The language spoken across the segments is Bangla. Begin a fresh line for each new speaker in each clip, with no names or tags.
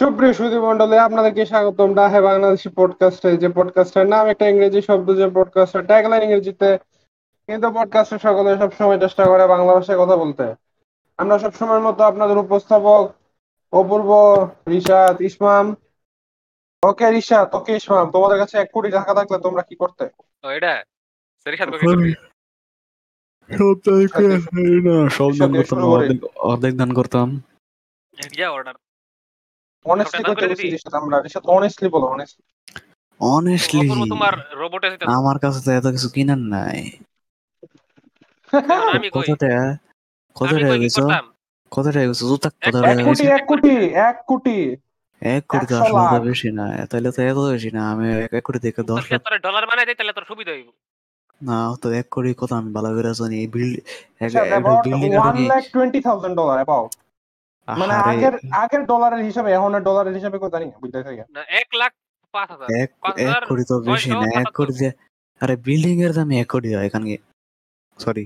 সুপ্রিয় সুধী মন্ডলী আপনাদেরকে স্বাগতম। ডাহে বাংলাদেশি পডকাস্টে যে পডকাস্টের নাম একটা ইংরেজি শব্দ যে পডকাস্টের ট্যাগলাইন ইংরেজিতে কিন্তু পডকাস্টে সকলে সবসময় চেষ্টা করে বাংলা ভাষায় কথা বলতে। আমরা সবসময়ের মতো আপনাদের উপস্থাপক অপূর্ব রিশাদ ইসমাম। ওকে রিশাদ ওকে ইসমাম তোমাদের কাছে এক কোটি টাকা থাকলে তোমরা কি করতে?
এটা?
সব না সব দান করতাম। অর্ধেক দান করতাম।
Order
honestly? রিশাদ আমরা রিশাদ অনেস্টলি বলো অনেস্টলি
অনেস্টলি
তোমার রোবটে
আমার কাছে তো এত কিছু কিনার নাই।
আমি কই?
গেছো গেছো জুতা গেছো
কোটি এক কোটি লাখ।
বেশি না তাহলে তো এত বেশি না আমি এক- এক কোটি থেকে দশ
তোর
লাখ
ডলার বানাই দেই তাহলে তোর সুবিধা হইব।
না তো এক কোটি কত আমি ভালো করে জানি এই build building
one lakh twenty thousand dollar about মানে আগের আগের ডলারের হিসাবে এখনের ডলারের হিসাবে কত জানি বুঝতে
না এক লাখ পাঁচ হাজার।
এক এক কোটি তো বেশি না এক কোটি আরে বিল্ডিং এর দামই এক কোটি হয় এখানে সরি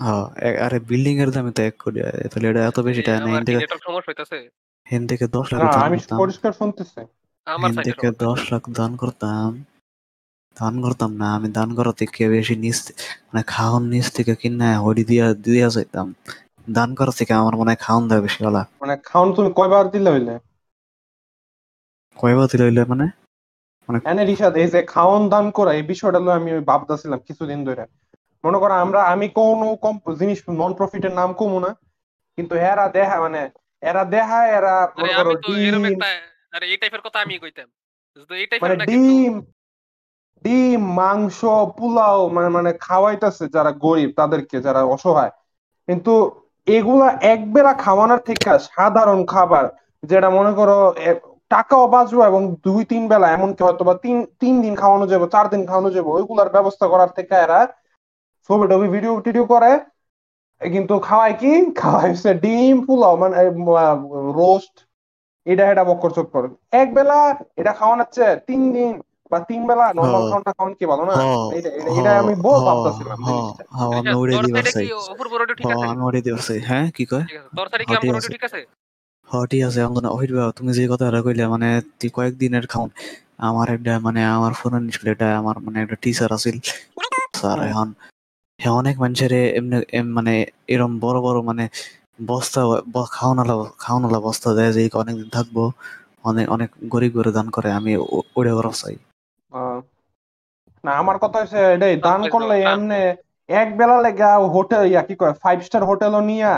হ্যাঁ আরে বিল্ডিং এর দামই তো এক কোটি হয় তাহলে এটা এত বেশি টাকা না
আমার
থেকে
নেটওয়ার্ক সমস্যা হইতাছে।
হেন থেকে দশ লাখ
না আমি পরিষ্কার শুনতেছি।
আমার
থেকে দশ লাখ দান করতাম। দান করতাম না আমি দান করা থেকে বেশি নিচ মানে খাওয়ান নিচ থেকে কিনা হরি দিয়া দিয়া যাইতাম। দান করা থেকে আমার মনে হয় খাওয়ান দেয় বেশি ওলা
মানে খাওন তুমি কয়বার দিলে হইলে?
কয়বার দিল হইলে মানে?
এনে রিসাদ এই যে খাওন দান করা এই বিষয়টা আমি ওই ভাবতেছিলাম কিছুদিন ধরে। মনে করো আমরা আমি কোনো কম জিনিস নন প্রফিটের নাম কমু না কিন্তু এরা দেখা মানে এরা দেখায় এরা মনে করো
আমি তো এরকম
ডিম
একটা আরে এই টাইপের কথা আমি কইতাম। তো এই টাইপের
মানে ডিম ডিম মাংস পোলাও মানে মানে খাওয়াইতেছে যারা গরিব তাদেরকে যারা অসহায়। কিন্তু এগুলা একবেলা খাওয়ানোর থেকে সাধারণ খাবার, যেটা মনে করো টাকাও বাঁচবো এবং দুই, তিন বেলা, এমনকি হয়তো বা তিন তিন দিন খাওয়ানো যাবে, চার দিন খাওয়ানো যাবে, ওইগুলার ব্যবস্থা করার থেকে এরা ছবি টবি ভিডিও, টিডিও করে। কিন্তু খাওয়ায় কি? খাওয়াই হচ্ছে ডিম, পোলাও মানে রোস্ট, এটা এটা বক্কর চক্কর এক বেলা এটা খাওয়ানোর চেয়ে তিন দিন বা তিন বেলা নর্মাল। খাওয়াটা খাওয়ান কি ভালো না? এটা আমি বল
হ্যাঁ,
ভাবতেছিলাম।
আমি উড়ে চাই
কি
আমি উড়ে চাই হ্যাঁ কয়?
তোর কি
হ্যাঁ, ঠিক আছে।
ঠিক আছে?
হ্যাঁ ঠিক আছে অঙ্গনা ওই তুমি যে কথাটা কইলে মানে তুই কয়েকদিনের খাওন আমার একটা মানে আমার ফোন ছিল এটা আমার মানে একটা টিচার আছিল। স্যার এখন হে অনেক মানুষের এমনি মানে এরম বড় বড় মানে বস্তা খাওয়ানোলা খাওয়ানোলা বস্তা দেয় যে অনেকদিন থাকব। অনেক অনেক গরিব করে দান করে আমি ও- ওটা করা চাই
না আমার কথা হচ্ছে এটাই দান করলে। এমনি এক বেলা লেগা হোটেল ইয়া কি কয় ফাইভ স্টার হোটেলও নিয়া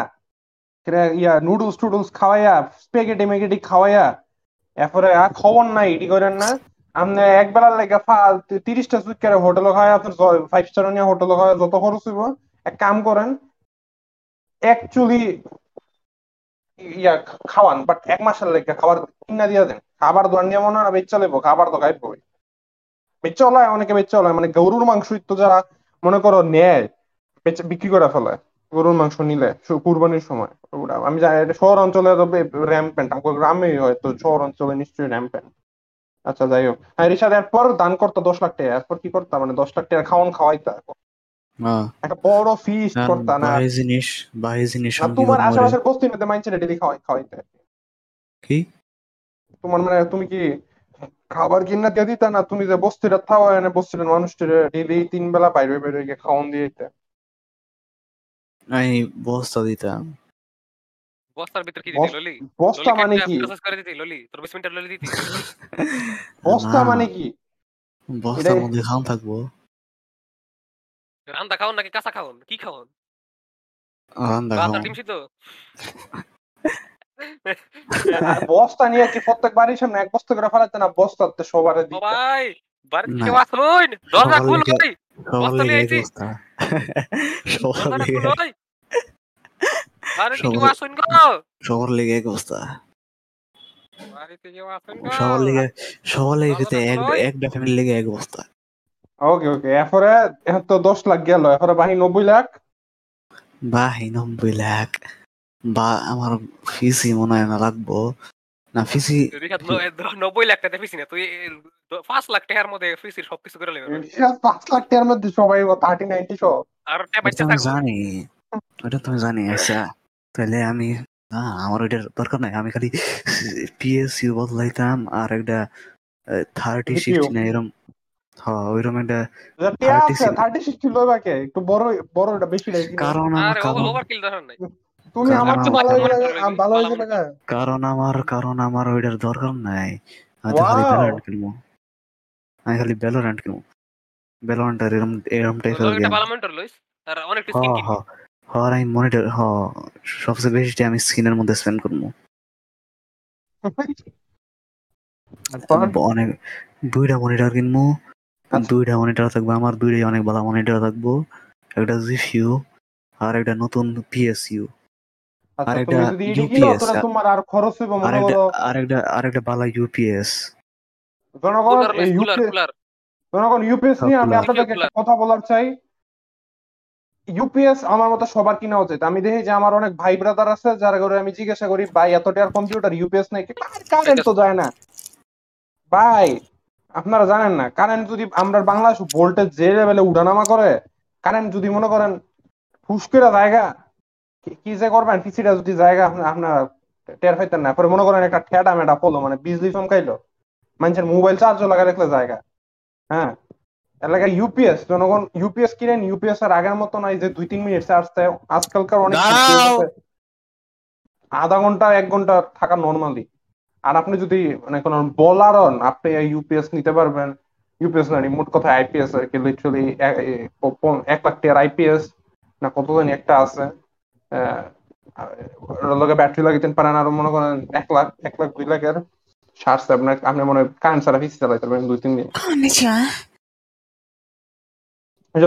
ইয়া নুডলস টুডলস খাওয়াইয়া স্পেগেটি মেগেটি খাওয়াইয়া এরপরে আর খবর নাই এটি করেন না আপনি এক বেলার লেগা তিরিশটা সুইট করে হোটেলও খাওয়াই আপনার ফাইভ স্টার নিয়ে হোটেলও খাওয়াই যত খরচ হইব এক কাম করেন অ্যাকচুয়ালি ইয়া খাওয়ান বাট এক মাসের লেগে খাবার কিনা দিয়া দেন খাবার দোয়ার নিয়ে মনে হয় না বেচা লেবো খাবার তো খাইবো বেচা হলায় অনেকে বেচা হলায় মানে গরুর মাংস তো যারা মনে করো নেয় বিক্রি করে ফেলায় গরুর মাংস নিলে কুরবানির সময়। আমি জানি এটা শহর অঞ্চলে তবে র্যাম্পেন্ট আমাকে গ্রামেই হয়তো শহর অঞ্চলে নিশ্চয়ই র্যাম প্যান্ট আচ্ছা যাই হোক। হ্যাঁ রিসাদ এরপর দান করতো দশ লাখ টাকা। এরপর কি করতাম মানে দশ লাখ টাকা খাওয়ান খাওয়াইতা একটা বড় ফিস্ট করতা না।
জিনিস বাহি জিনিস
তোমার আশেপাশের বস্তি মধ্যে মাইন্ডসেট ডেলি খাওয়াই খাওয়াইতে।
কি?
তোমার মানে তুমি কি খাবার কিনা দিয়ে দিতা না তুমি যে বস্তিটা থাও এনে বস্তিটার মানুষটির ডেইলি তিন বেলা বাইরে বাইরে গিয়ে খাওয়ান দিয়ে দিতে।
আমি বস্তা দিতাম।
বস্তার ভিতর কি দিতি ললি?
বস্তা মানে
কেটে
কি?
প্রসেস করে দিতি ললি? তোর বেসমেন্টের ললি দিতি?
বস্তা মানে কি?
বস্তার মধ্যে থাকব।
রান্দা খাওন নাকি কাঁচা খাওন কি খাওন
রান্দা
ভাত
খাওয়ান।
ডিম সিদ্ধ?
আর বস্তা নিয়ে কি প্রত্যেক বাড়ির সামনে এক বস্তা করে ফেলাতে না সবার
ভাই দরজা খুল ভাই। বস্তা নিয়ে আইছি।
বস্তা। সবার লেগে
ভাই। বাড়িতে কেউ গো।
সবার লেগে এক বস্তা।
বাড়িতে কেউ আসুন গো।
সবার লেগে সবার লেগে এক একটা ফ্যামিলি লেগে এক বস্তা।
ওকে ওকে। এরপরে তো দশ লাখ গেল। এরপরে বাহি নব্বই লাখ?
বা এই নব্বই লাখ। বা আমার ফিসি মনে হয় না রাখব না ফিসি
নব্বই লাখ টাকা ফিসি না। তুই পাঁচ লাখ টাকার মধ্যে ফিসির সবকিছু করে নেবে।
পাঁচ লাখ টাকার মধ্যে সবাই থার্টি নাইনটি সহ
আর
জানি। ওটা তো আমি জানি আচ্ছা। তাহলে আমি না আমার ওইটার দরকার নাই। আমি খালি পিএসইউ বদলাইতাম আর একটা থার্টি সিক্সটি না এরম হ্যাঁ ওইরকম একটা
টিয়া
30
আছে?
সিম-
থার্টি সিক্সটি একটু বড় বড়টা বেশি
কারণ আমার
তুমি আমার তো ভালো
আমার-
ভালো গেলে
কারণ আমার কারণ আমার ওইটার দরকার নাই। আমি খালি
Wow!
ভ্যালোরেন্ট খেলব। আমি খালি ভ্যালোরেন্ট খেলব। এরম এরম টাইপের গেম
ভালো মনিটর লইস আর অনেক
হ
স্কিন
হ
কিনবি
আমি মনিটর হ সবচেয়ে বেশি আমি স্ক্রিনের মধ্যে স্পেন্ড করব। অনেক দুইটা মনিটর কিনবো
আচ্ছা।
দুইটা মনিটর থাকবে আমার দুইটাই অনেক ভালো মনিটর থাকব। একটা জিপিইউ আর একটা নতুন পিএসইউ আরেকটা
তোমার আর খরচ মনে করো
ইউপিএস
জনগণ জনগণ ইউপিএস নিয়ে আমি আপনাদেরকে একটা কথা বলার চাই। ইউপিএস আমার মতো সবার কিনা উচিত। আমি দেখি যে আমার অনেক ভাই ব্রাদার আছে যারা করে আমি জিজ্ঞাসা করি ভাই এত টাকার কম্পিউটার ইউপিএস নেই? কারেন্ট তো যায় না। ভাই আপনারা জানেন না কারেন্ট যদি আমরা বাংলাদেশ ভোল্টেজ যে লেভেলে উঠানামা করে কারেন্ট যদি মনে করেন ফুসকেরা জায়গা কি- যে করবেন পিসিটা যদি জায়গা আপনা- আপনারা টের পাইতেন না। পরে মনে করেন একটা ঠেডা মেডা পড়ল মানে বিজলি চমকাইলো। মানুষের মোবাইল চার্জও লাগা রাখলে জায়গা। হ্যাঁ? ইউপিএস জনগণ ইউপিএস কিনেন ইউপিএস আর আগের মতো নাই যে দুই তিন মিনিট চার্জ দেয়। আজকালকার অনেক আধা ঘণ্টা এক ঘণ্টা থাকা নর্মালি আর আপনি যদি মানে কোনো বলার হন আপনি ইউপিএস নিতে পারবেন। ইউপিএস না মোট কথা আইপিএস আর কি লিটারালি এক লাখ টাকার আইপিএস না কত জানি একটা আছে। লগে ব্যাটারি পারেন আর মনে করেন এক লাখ এক লাখ দুই লাখের সারছে আপনার আপনি মনে হয় কারেন্ট ছাড়া ফিস চালাইতে পারবেন দুই তিন দিন।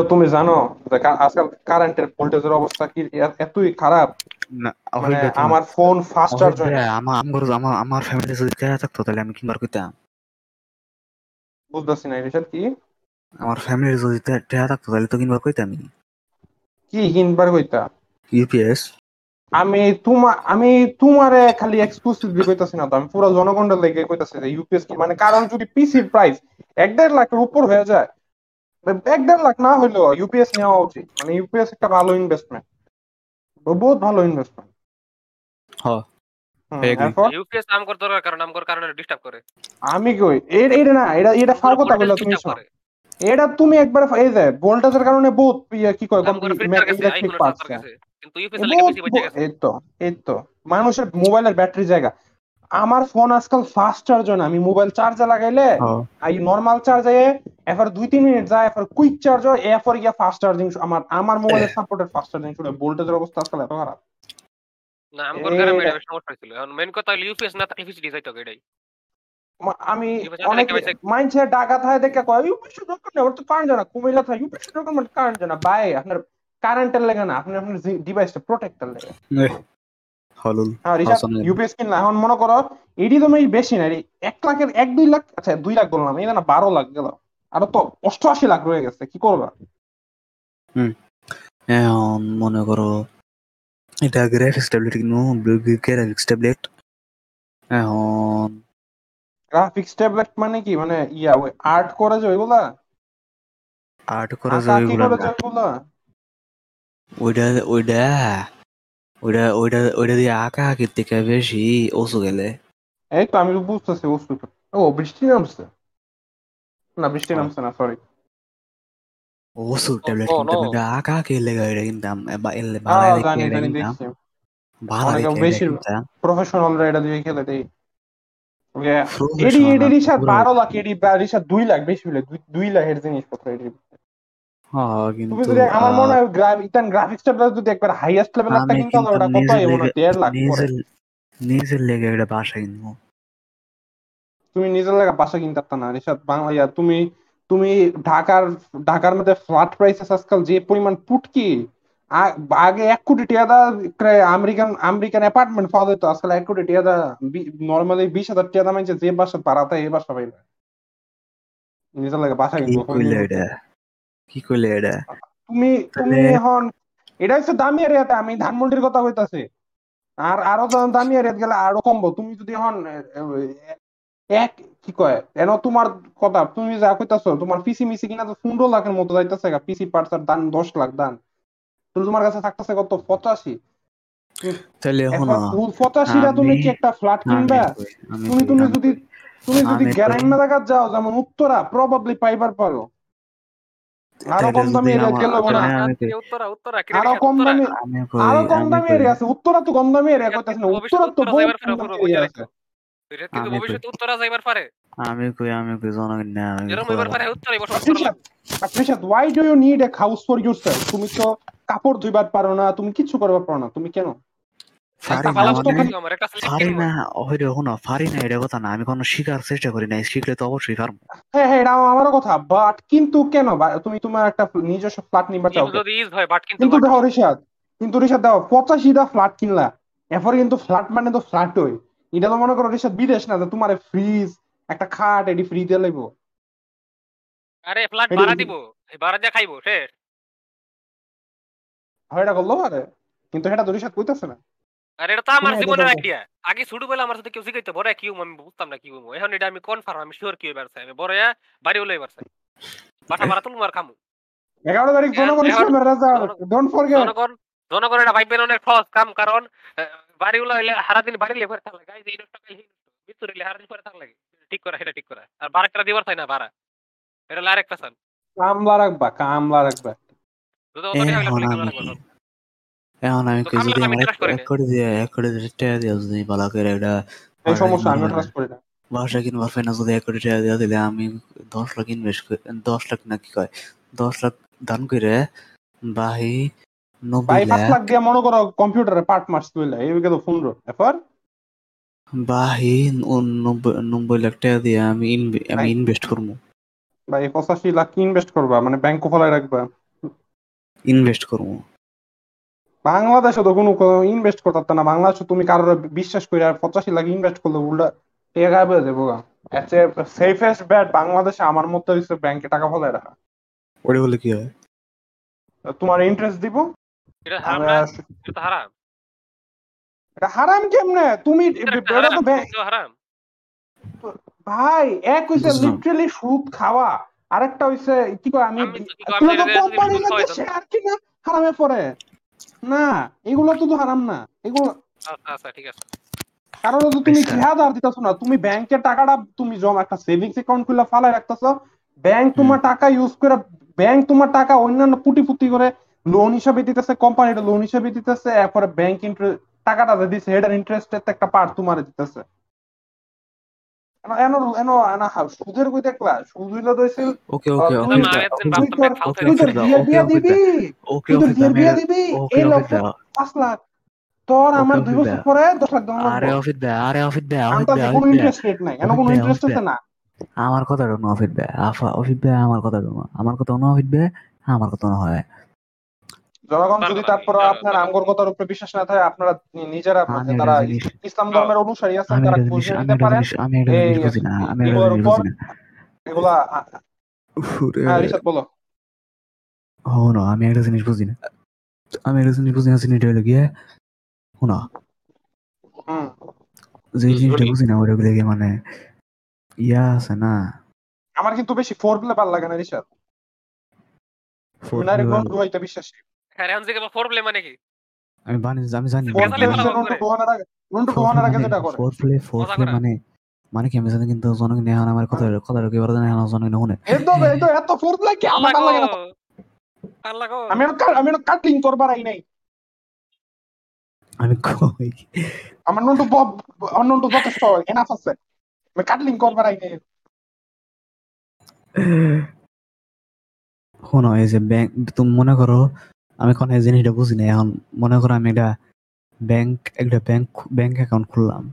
তুমি জানো যে আজকাল কারেন্টের ভোল্টেজের অবস্থা কি এতই খারাপ? মানে। আমার ফোন ফাস্ট চার্জ হয়
আমার আমার আমার আমার ফ্যামিলি যদি টাকা থাকতো তাহলে আমি কিনবার কইতাম।
বুঝতেছি না কি?
আমার ফ্যামিলির যদি টা- টাকা থাকতো তাহলে তো কিনবার কইতাম
কি কিনবার কইতা?
ইউপিএস।
আমি তোমা আমি তোমারে খালি এক্সক্লুসিভলি কইতাছি না তো আমি পুরো জনগণের লেগে কইতাছি যে ইউপিএস কি মানে কারণ যদি পিসির প্রাইস এক দেড় লাখের উপর হয়ে যায় এক দেড় লাখ না হইলেও ইউপিএস নেওয়া উচিত। মানে ইউপিএস একটা ভালো ইনভেস্টমেন্ট বহুত ভালো ইনভেস্টমেন্ট
হ্যাঁ, I
ইউপিএস নাম করতে দরকার কারণ নাম কারণে ডিস্টার্ব করে।
আমি কই এটা না এটা এটা কথা বললা তুমি এটা তুমি একবার এই যে ভোল্টেজের কারণে বহুত ইয়ে কি কয়
করে কিন্তু ইউপিএস এর বেশি বেঁচে গেছে।
এই তো এই তো মানুষের মোবাইলের ব্যাটারি জায়গা। আমার ফোন আজকাল ফাস্ট চার্জ হয় না। আমি মোবাইল চার্জে লাগাইলে এই নরমাল চার্জে এরপর দুই তিন মিনিট যায় এরপর কুইক চার্জ হয় এরপর গিয়া ফাস্ট চার্জিং আমার আমার মোবাইলের সাপোর্টের ফাস্ট চার্জিং শুনে ভোল্টেজের অবস্থা আজকাল এত খারাপ।
না আমি সমস্যা এখন মেন কথা হলো ইউপিএস না থাকলে যাইতো এটাই।
আমি অনেক থাকে দেখে কয় ইউপিএস দরকার নেই ওর তো কারেন্ট জানা। কুমিল্লা থাকে ইউপিএস দরকার মানে কারেন্ট জানা। ভাই আপনার কারেন্টের লেগে না আপনি আপনার ডিভাইসটা প্রোটেক্টের লেগে। হ্যাঁ ইউপিএস কিনলা এখন মনে করো এডি তুমি বেশি না এক লাখের এক দুই লাখ আচ্ছা দুই লাখ বললাম এই না বারো লাখ গেল। আরও তো অষ্টআশি লাখ রয়ে গেছে কি করবা?
এখন মনে করো এটা গ্রাফিক্স ট্যাবলেট গ্রাফিক্স ট্যাবলেট। এখন
গ্রাফিক্স ট্যাবলেট মানে কি? মানে ইয়া ওই আর্ট করে যে ওইগুলা?
আর্ট করা যায় ওইগুলা? ওইটা ওইটা ওইটা ওইটা ওইটা দিয়ে আঁকা আঁকির থেকে বেশি ওসু গেলে
এই তো আমি বুঝতেছি বুঝতে ও বৃষ্টি নামছে না বৃষ্টি। নামছে না সরি
ওসু ট্যাবলেট
oh.
এটা আঁকা আঁকি লেগে এটা কিনতাম বা এলে
হ্যাঁ
দেখে
অনেকে
দেখে
বেশি- প্রফেশনালরা এটা দিয়ে খেলে দেই এডি এডি রিসাদ বারো লাখ এডি রিসাদ দুই লাখ বেশি হলে দুই- দুই লাখের জিনিসপত্র এডি তুমি যদি আমার মনে হয় যদি একবার হাইয়েস্ট লেভেল একটা কিনতে হবে ওটা কত? এমন
লেগে
দেড় লাখ পরে
নিজের নিজের লেগে এটা বাসা কিনবো।
তুমি নিজের লাগা বাসা কিনতে পারতা না বাংলা তুমি তুমি ঢাকার ঢাকার মধ্যে ফ্ল্যাট আজকাল যে পরিমাণ পুটকি আগে এক কোটি টাকা দা আমেরিকান আমেরিকান অ্যাপার্টমেন্ট পাওয়া যেত আজকাল এক কোটি টাকা দা নর্মালি বিশ হাজার টাকা দাম যে বাসা ভাড়াতে এই বাসা পাইবে। নিজের লাগে বাসা কিনবো
কি কইলে এটা?
তুমি তুমি এখন এটা হচ্ছে দামি এরিয়াতে আমি ধানমন্ডির কথা কইতাছি। আর আরও দামি এরিয়াতে গেলে আরও কমবো। তুমি যদি এখন এক কি কয় এন তোমার কথা তুমি যা কইতাছো তোমার পিসি মিসি কিনা তো পনেরো লাখের মতো যাইতেছে পিসি পার্টস আর দান দশ লাখ দান তো তোমার কাছে থাকতেছে কত? পঁচাশি।
তাহলে
এখন পঁচাশিটা তুমি কি একটা ফ্ল্যাট কিনবা? তুমি তুমি যদি তুমি যদি গ্রাম্য জায়গা যাও যেমন উত্তরা প্রবাবলি পাইবার পারো। আরও
তাহলে
কম দামি
যদি
এরিয়া
আমার-
গেলেও না।
তাহলে আমি কই,
উত্তরা উত্তরা
আরও কম দামি আরও কম দামি এরিয়া আছে। উত্তরা তো কম দামি এরিয়া কইতাছ না। উত্তরা তো বহুত কম দামি এরিয়া
রাখো
আছে।
কিন্তু ভবিষ্যতে উত্তরা যাইবার পারে।
আমি কই আমি কই জনগণ না
এরকম এবার পারে উত্তরাই বসবাস করা
Rishad Rishad why do you need a house for yourself? তুমি তো কাপড় ধুইবার পারো না তুমি কিছু করবার পারো না তুমি কেন? মানে-
ওই দেখো না এটা কথা না আমি কোনো শিকার চেষ্টা করি নাই শিখলে তো অবশ্যই পারব।
হ্যাঁ হ্যাঁ এটা আমারও কথা বাট কিন্তু কেন? তুমি তোমার একটা নিজস্ব ফ্ল্যাট নিবা চাও
যদি ইজ হয় বাট কিন্তু
কিন্তু দেখো রিশাদ কিন্তু রিশাদ দেখো পঁচাশিটা ফ্ল্যাট কিনলা এরপরে কিন্তু ফ্ল্যাট মানে তো ফ্ল্যাট হই এটা তো মনে করো রিশাদ বিদেশ না যে তোমার ফ্রিজ একটা খাট এটি ফ্রি দিয়ে লাগবো
আরে ফ্ল্যাট ভাড়া দিব ভাড়া দিয়ে খাইবো শেষ।
হয় এটা করল আরে কিন্তু সেটা তো রিশাদ কইতেছে না।
আর এটা তো আমার জীবনের আইডিয়া আগে ছোট বেলা আমার সাথে কেউ শিখাইতে বড় কি আমি বুঝতাম না কি হব? এখন এটা আমি কনফার্ম আমি শিওর কি হইবার চাই। আমি বড় বাড়ি হলো এবার চাই। ভাড়া তুলবো আর খামু।
এগারো তারিখ
এখন-
জনগণ ইসলামের রাজা ডোন্ট ফরগেট
জনগণ জনগণ এটা ভাইবেন অনেক সহজ কাম কারণ বাড়ি হলো হইলে সারাদিন বাড়ি লেগে। থাকলে গাইজ এই দশ টাকা মৃত্যু রেলে সারাদিন পরে থাকলে ঠিক করা সেটা ঠিক করা। আর বারাকটা দিবার চাই না ভাড়া। এটা হলো আরেক পেশান
কামলা রাখবা কামলা রাখবা।
যদি অত টাকা হইলে
এখন আমি
রাখব।
আমি কই যদি আমার। এক কোটি দিয়ে এক কোটি দিয়ে টাকা দিয়ে যদি ভালো করে একটা
এই সমস্যা আমি
মানে-
ট্রাস্ট করি না।
বাসা কিনবার ফাইনা যদি এক কোটি টাকা দিয়ে দিলে আমি দশ লাখ ইনভেস্ট দশ লাখ না কি কয়? দশ লাখ দান করে বাহি নব্বই লাখ
লাখ দিয়ে মনে করো কম্পিউটারে পার্ট মারছ তুইলা এই বিকে তো পনেরো এরপর?
বাহি নব্বই লাখ টাকা দিয়ে আমি আমি ইনভেস্ট করব।
ভাই পঁচাশি লাখ ইনভেস্ট করবা? মানে ব্যাংক খোলাই রাখবা।
ইনভেস্ট করব।
বাংলাদেশে তো কোনো ইনভেস্ট করতে না। বাংলাদেশে তুমি কারোর বিশ্বাস করে আর পঁচাশি লাখ ইনভেস্ট করলে উল্টা টেকা যাব গা। সেফেস্ট ব্যাট বাংলাদেশে আমার মতে হচ্ছে ব্যাংকে টাকা ফলাই রাখা।
ওটা বলে কি হয়?
তোমার ইন্টারেস্ট দিব?
এটা হারাম এটা হারাম।
কেমনে? তুমি
এটা
তো
হারাম।
ভাই এক হইছে। লিটারালি সুদ খাওয়া। আরেকটা হইছে কি কয় আমি কোম্পানি শেয়ার কিনা হারামে পড়ে। না এগুলো তো তো হারাম না। এগুলো
আচ্ছা আচ্ছা ঠিক আছে।
কারণ তো তুমি
আচ্ছা।
খেয়াদার দিতেছো না তুমি ব্যাংকের টাকাটা তুমি জমা একটা সেভিংস অ্যাকাউন্ট খুলে ফালাই রাখতেছো ব্যাংক তোমার টাকা ইউজ করে ব্যাংক তোমার টাকা অন্যান্য পুটি পুটি করে লোন হিসাবে দিতেছে কোম্পানিটা লোন হিসাবে দিতেছে এরপরে ব্যাংক ইন্টারেস্ট টাকাটা দিছে এটার ইন্টারেস্টের একটা পার্ট তোমার দিতেছে। সুদের কই দেখলা সুদ হইল দইছিল
ওকে ওকে
দিবি।
ওকে ওকে
দিবি। এই লাখ। তোর আমার দুই বছর। পরে দশ লাখ দেওয়া
আরে অফিস দে আরে অফিস দে অফিস
আন্তাজে
দে
কোনো
দে
ইন্টারেস্ট রেট নাই এনো কোনো ইন্টারেস্ট আছে না।
আমার কথা অফিস আফা অফিস আমার কথা আমার কথা অফিস আমার কথা হয়।
জনগণ যদি তারপর আপনার। আমগর কথার উপরে বিশ্বাস না থাকে আপনারা নিজেরা মানে তারা ইসলাম ধর্মের অনুসারী আছেন তারা বুঝে নিতে পারেন।
আমি বুঝি না আমি বুঝি না।
এগুলা
উফরে।
হ্যাঁ রিশাদ বলো।
শোনো আমি একটা জিনিস বুঝি না। আমি একটা জিনিস বুঝি না জিনিসটা হলো গিয়ে শোনো।
হুম।
যে জিনিসটা বুঝি না ওটা গিয়ে মানে ইয়া আছে না।
আমার কিন্তু বেশি ফোর প্লে ভালো লাগে না রিশাদ।
Four
নারী
level-
বিশ্বাসী
হ্যাঁ এখন থেকে প্রবলেম মানে কি?
আমি বানি আমি জানি।
Four play. রন্টু আগে আগে যেটা করে।
ফোর প্লে ফোর প্লে মানে মানে কি আমি জানি কিন্তু এখন আমার কথা কথা কি বলা জানি এখন জনগণ শুনে
এই তো এই এত ফোর প্লে কি আমার ভালো লাগে না আমি আমি কাটলিং করবার আই নাই।
আমি কই?
আমার নন্টু ব- আমার নন্টু যথেষ্ট এনাফ আছে। আমি কাটলিং করবার আই নাই।
শোনো এই যে ব্যাংক তুমি মনে করো আমি কোন এই জিনিসটা বুঝি না এখন মনে করো আমি একটা ব্যাংক একটা ব্যাংক ব্যাংক অ্যাকাউন্ট খুললাম।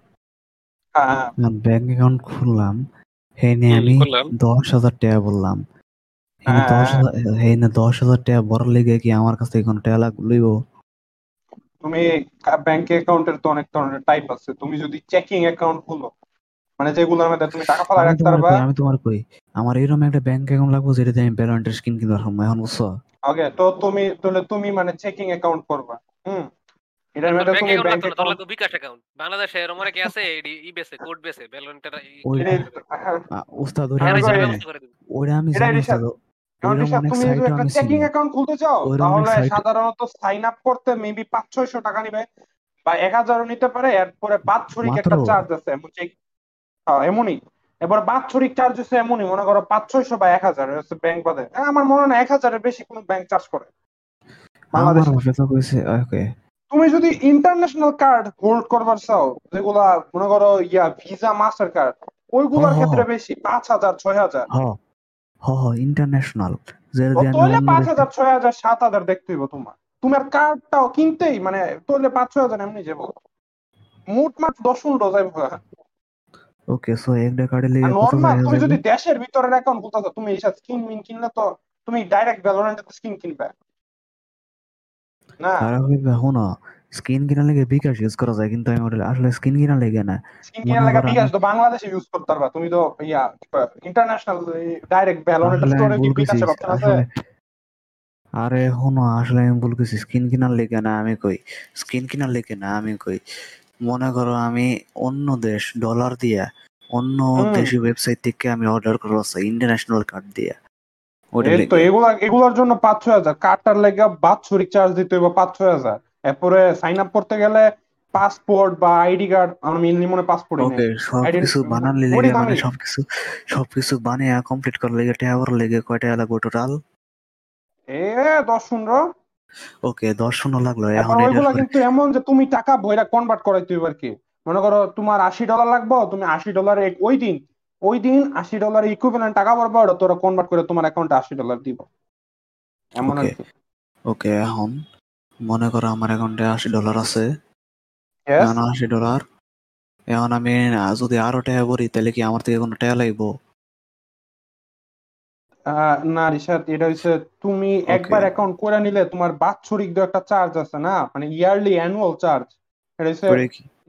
হ্যাঁ
ব্যাংক অ্যাকাউন্ট খুললাম হে নিয়ে আমি। দশ হাজার টাকা বললাম। এখানে
হ্যাঁ।
দশ হাজার এখানে দশ টাকা বড় লেগে কি আমার কাছ কোনো টাকা লইব?
তুমি ব্যাংক অ্যাকাউন্টের তো অনেক ধরনের টাইপ আছে। তুমি যদি চেকিং অ্যাকাউন্ট খুলো মানে যেগুলোর মধ্যে তুমি টাকা ফেলা রাখতে পারবা।
আমি তোমার কই আমার এরকম একটা ব্যাংক অ্যাকাউন্ট লাগবে যেটাতে আমি ব্যালেন্সের স্কিন কিনতে পারব এখন বুঝছ?
ওকে তো তুমি তাহলে তুমি মানে চেকিং অ্যাকাউন্ট করবা হুম? এটার মধ্যে তুমি ব্যাংক অ্যাকাউন্ট
লাগতো বিকাশ অ্যাকাউন্ট বাংলাদেশে এরকম অনেকে আছে ই বেছে কোড
আ- উস্তাদ ওইটা
আমি
জানি আমি
তুমি যদি একটা চেকিং অ্যাকাউন্ট খুলতে চাও তাহলে সাধারণত সাইন আপ করতে মেবি পাঁচ ছয়শো টাকা নিবে বা এক হাজারও নিতে পারে এরপরে বাৎসরিক একটা চার্জ আছে এমন হ্যাঁ, এমনই। এবার বাৎসরিক চার্জ হচ্ছে এমনই মনে করো পাঁচ ছয়শো বা এক হাজার হচ্ছে ব্যাংক বাদে। আমার মনে হয় এক হাজারের বেশি কোনো ব্যাংক চার্জ করে। তুমি যদি ইন্টারন্যাশনাল কার্ড হোল্ড করবার চাও যেগুলা মনে করো ইয়া ভিসা মাস্টার কার্ড ওইগুলোর ক্ষেত্রে বেশি পাঁচ হাজার ছয় হাজার।
ইন্টারন্যাশনাল যে যে আমি
তোলে পাঁচ হাজার ছয় হাজার সাত হাজার দেখতে হইব তোমার। তোমার কার্ডটাও কিনতেই মানে তোলে পাঁচ ছয় হাজার এমনি যাব মোট মাঠ দশ পনেরো যাইব।
ওকে সো একটা কার্ডে লেগে কত
নর্মাল তুমি যদি? দেশের ভিতরের অ্যাকাউন্ট খুলতে তুমি এইসব স্কিন মিন কিনলে তো তুমি ডাইরেক্ট ভ্যালোরেন্টে স্কিন কিনবে। না।
তারা কইবে শোনো স্কিন কিনা লেগে বিকাশ ইউজ করা যায় কিন্তু আমি ওটা আসলে স্কিন কিনা লেগে না।
স্কিন কেনার লাগা বিকাশ তো বাংলাদেশে ইউজ করতে পারবা তুমি তো ইয়া ইন্টারন্যাশনাল ডাইরেক্ট ভ্যালোরেন্ট স্টোরে কি বিকাশের অপশন আছে।
আরে শোনো আসলে আমি কইছি স্কিন কিনার লেগে না আমি কই স্কিন কিনার লেগে না আমি কই। মনে করো আমি অন্য দেশ ডলার দিয়া অন্য
হুম।
দেশি ওয়েবসাইট থেকে আমি অর্ডার করব ইন্টারন্যাশনাল কার্ড দিয়া।
তো এগুলা এগুলোর জন্য পাঁচ ছয় হাজার। কার্ডটার লেগে বাৎসরিক চার্জ দিতে হইব পাঁচ ছয় হাজার। এরপরে সাইন আপ করতে গেলে পাসপোর্ট বা আইডি কার্ড আমার মেনলি মনে পাসপোর্ট
ওকে সবকিছু
ওরে
লেগে। মানে সবকিছু সবকিছু বানিয়ে কমপ্লিট করার লেগে টাকা লেগে কয় টাকা লাগবে টোটাল
এ দশ পনেরো
ওকে দশ শূন্য লাগল
এখন
এটার
কিন্তু এমন যে তুমি টাকা বইরা কনভার্ট করাইতে হইব আর কি মনে করো তোমার আশি ডলার লাগবে তুমি আশি ডলার ওই দিন ওই দিন আশি ডলার ইকুইভ্যালেন্ট টাকা পারব ওটা তোরা কনভার্ট করে তোমার অ্যাকাউন্টে আশি ডলার দিব এমন আর. কি
ওকে এখন মনে করো আমার অ্যাকাউন্টে আশি ডলার আছে? এখন আশি ডলার এখন আমি যদি আরও টাকা ভরি তাহলে কি আমার থেকে কোনো টাকা লাগবো
না রিশাদ এটা হচ্ছে তুমি একবার অ্যাকাউন্ট করে নিলে তোমার বাৎসরিক দু একটা চার্জ আছে না মানে ইয়ারলি অ্যানুয়াল চার্জ এটা হচ্ছে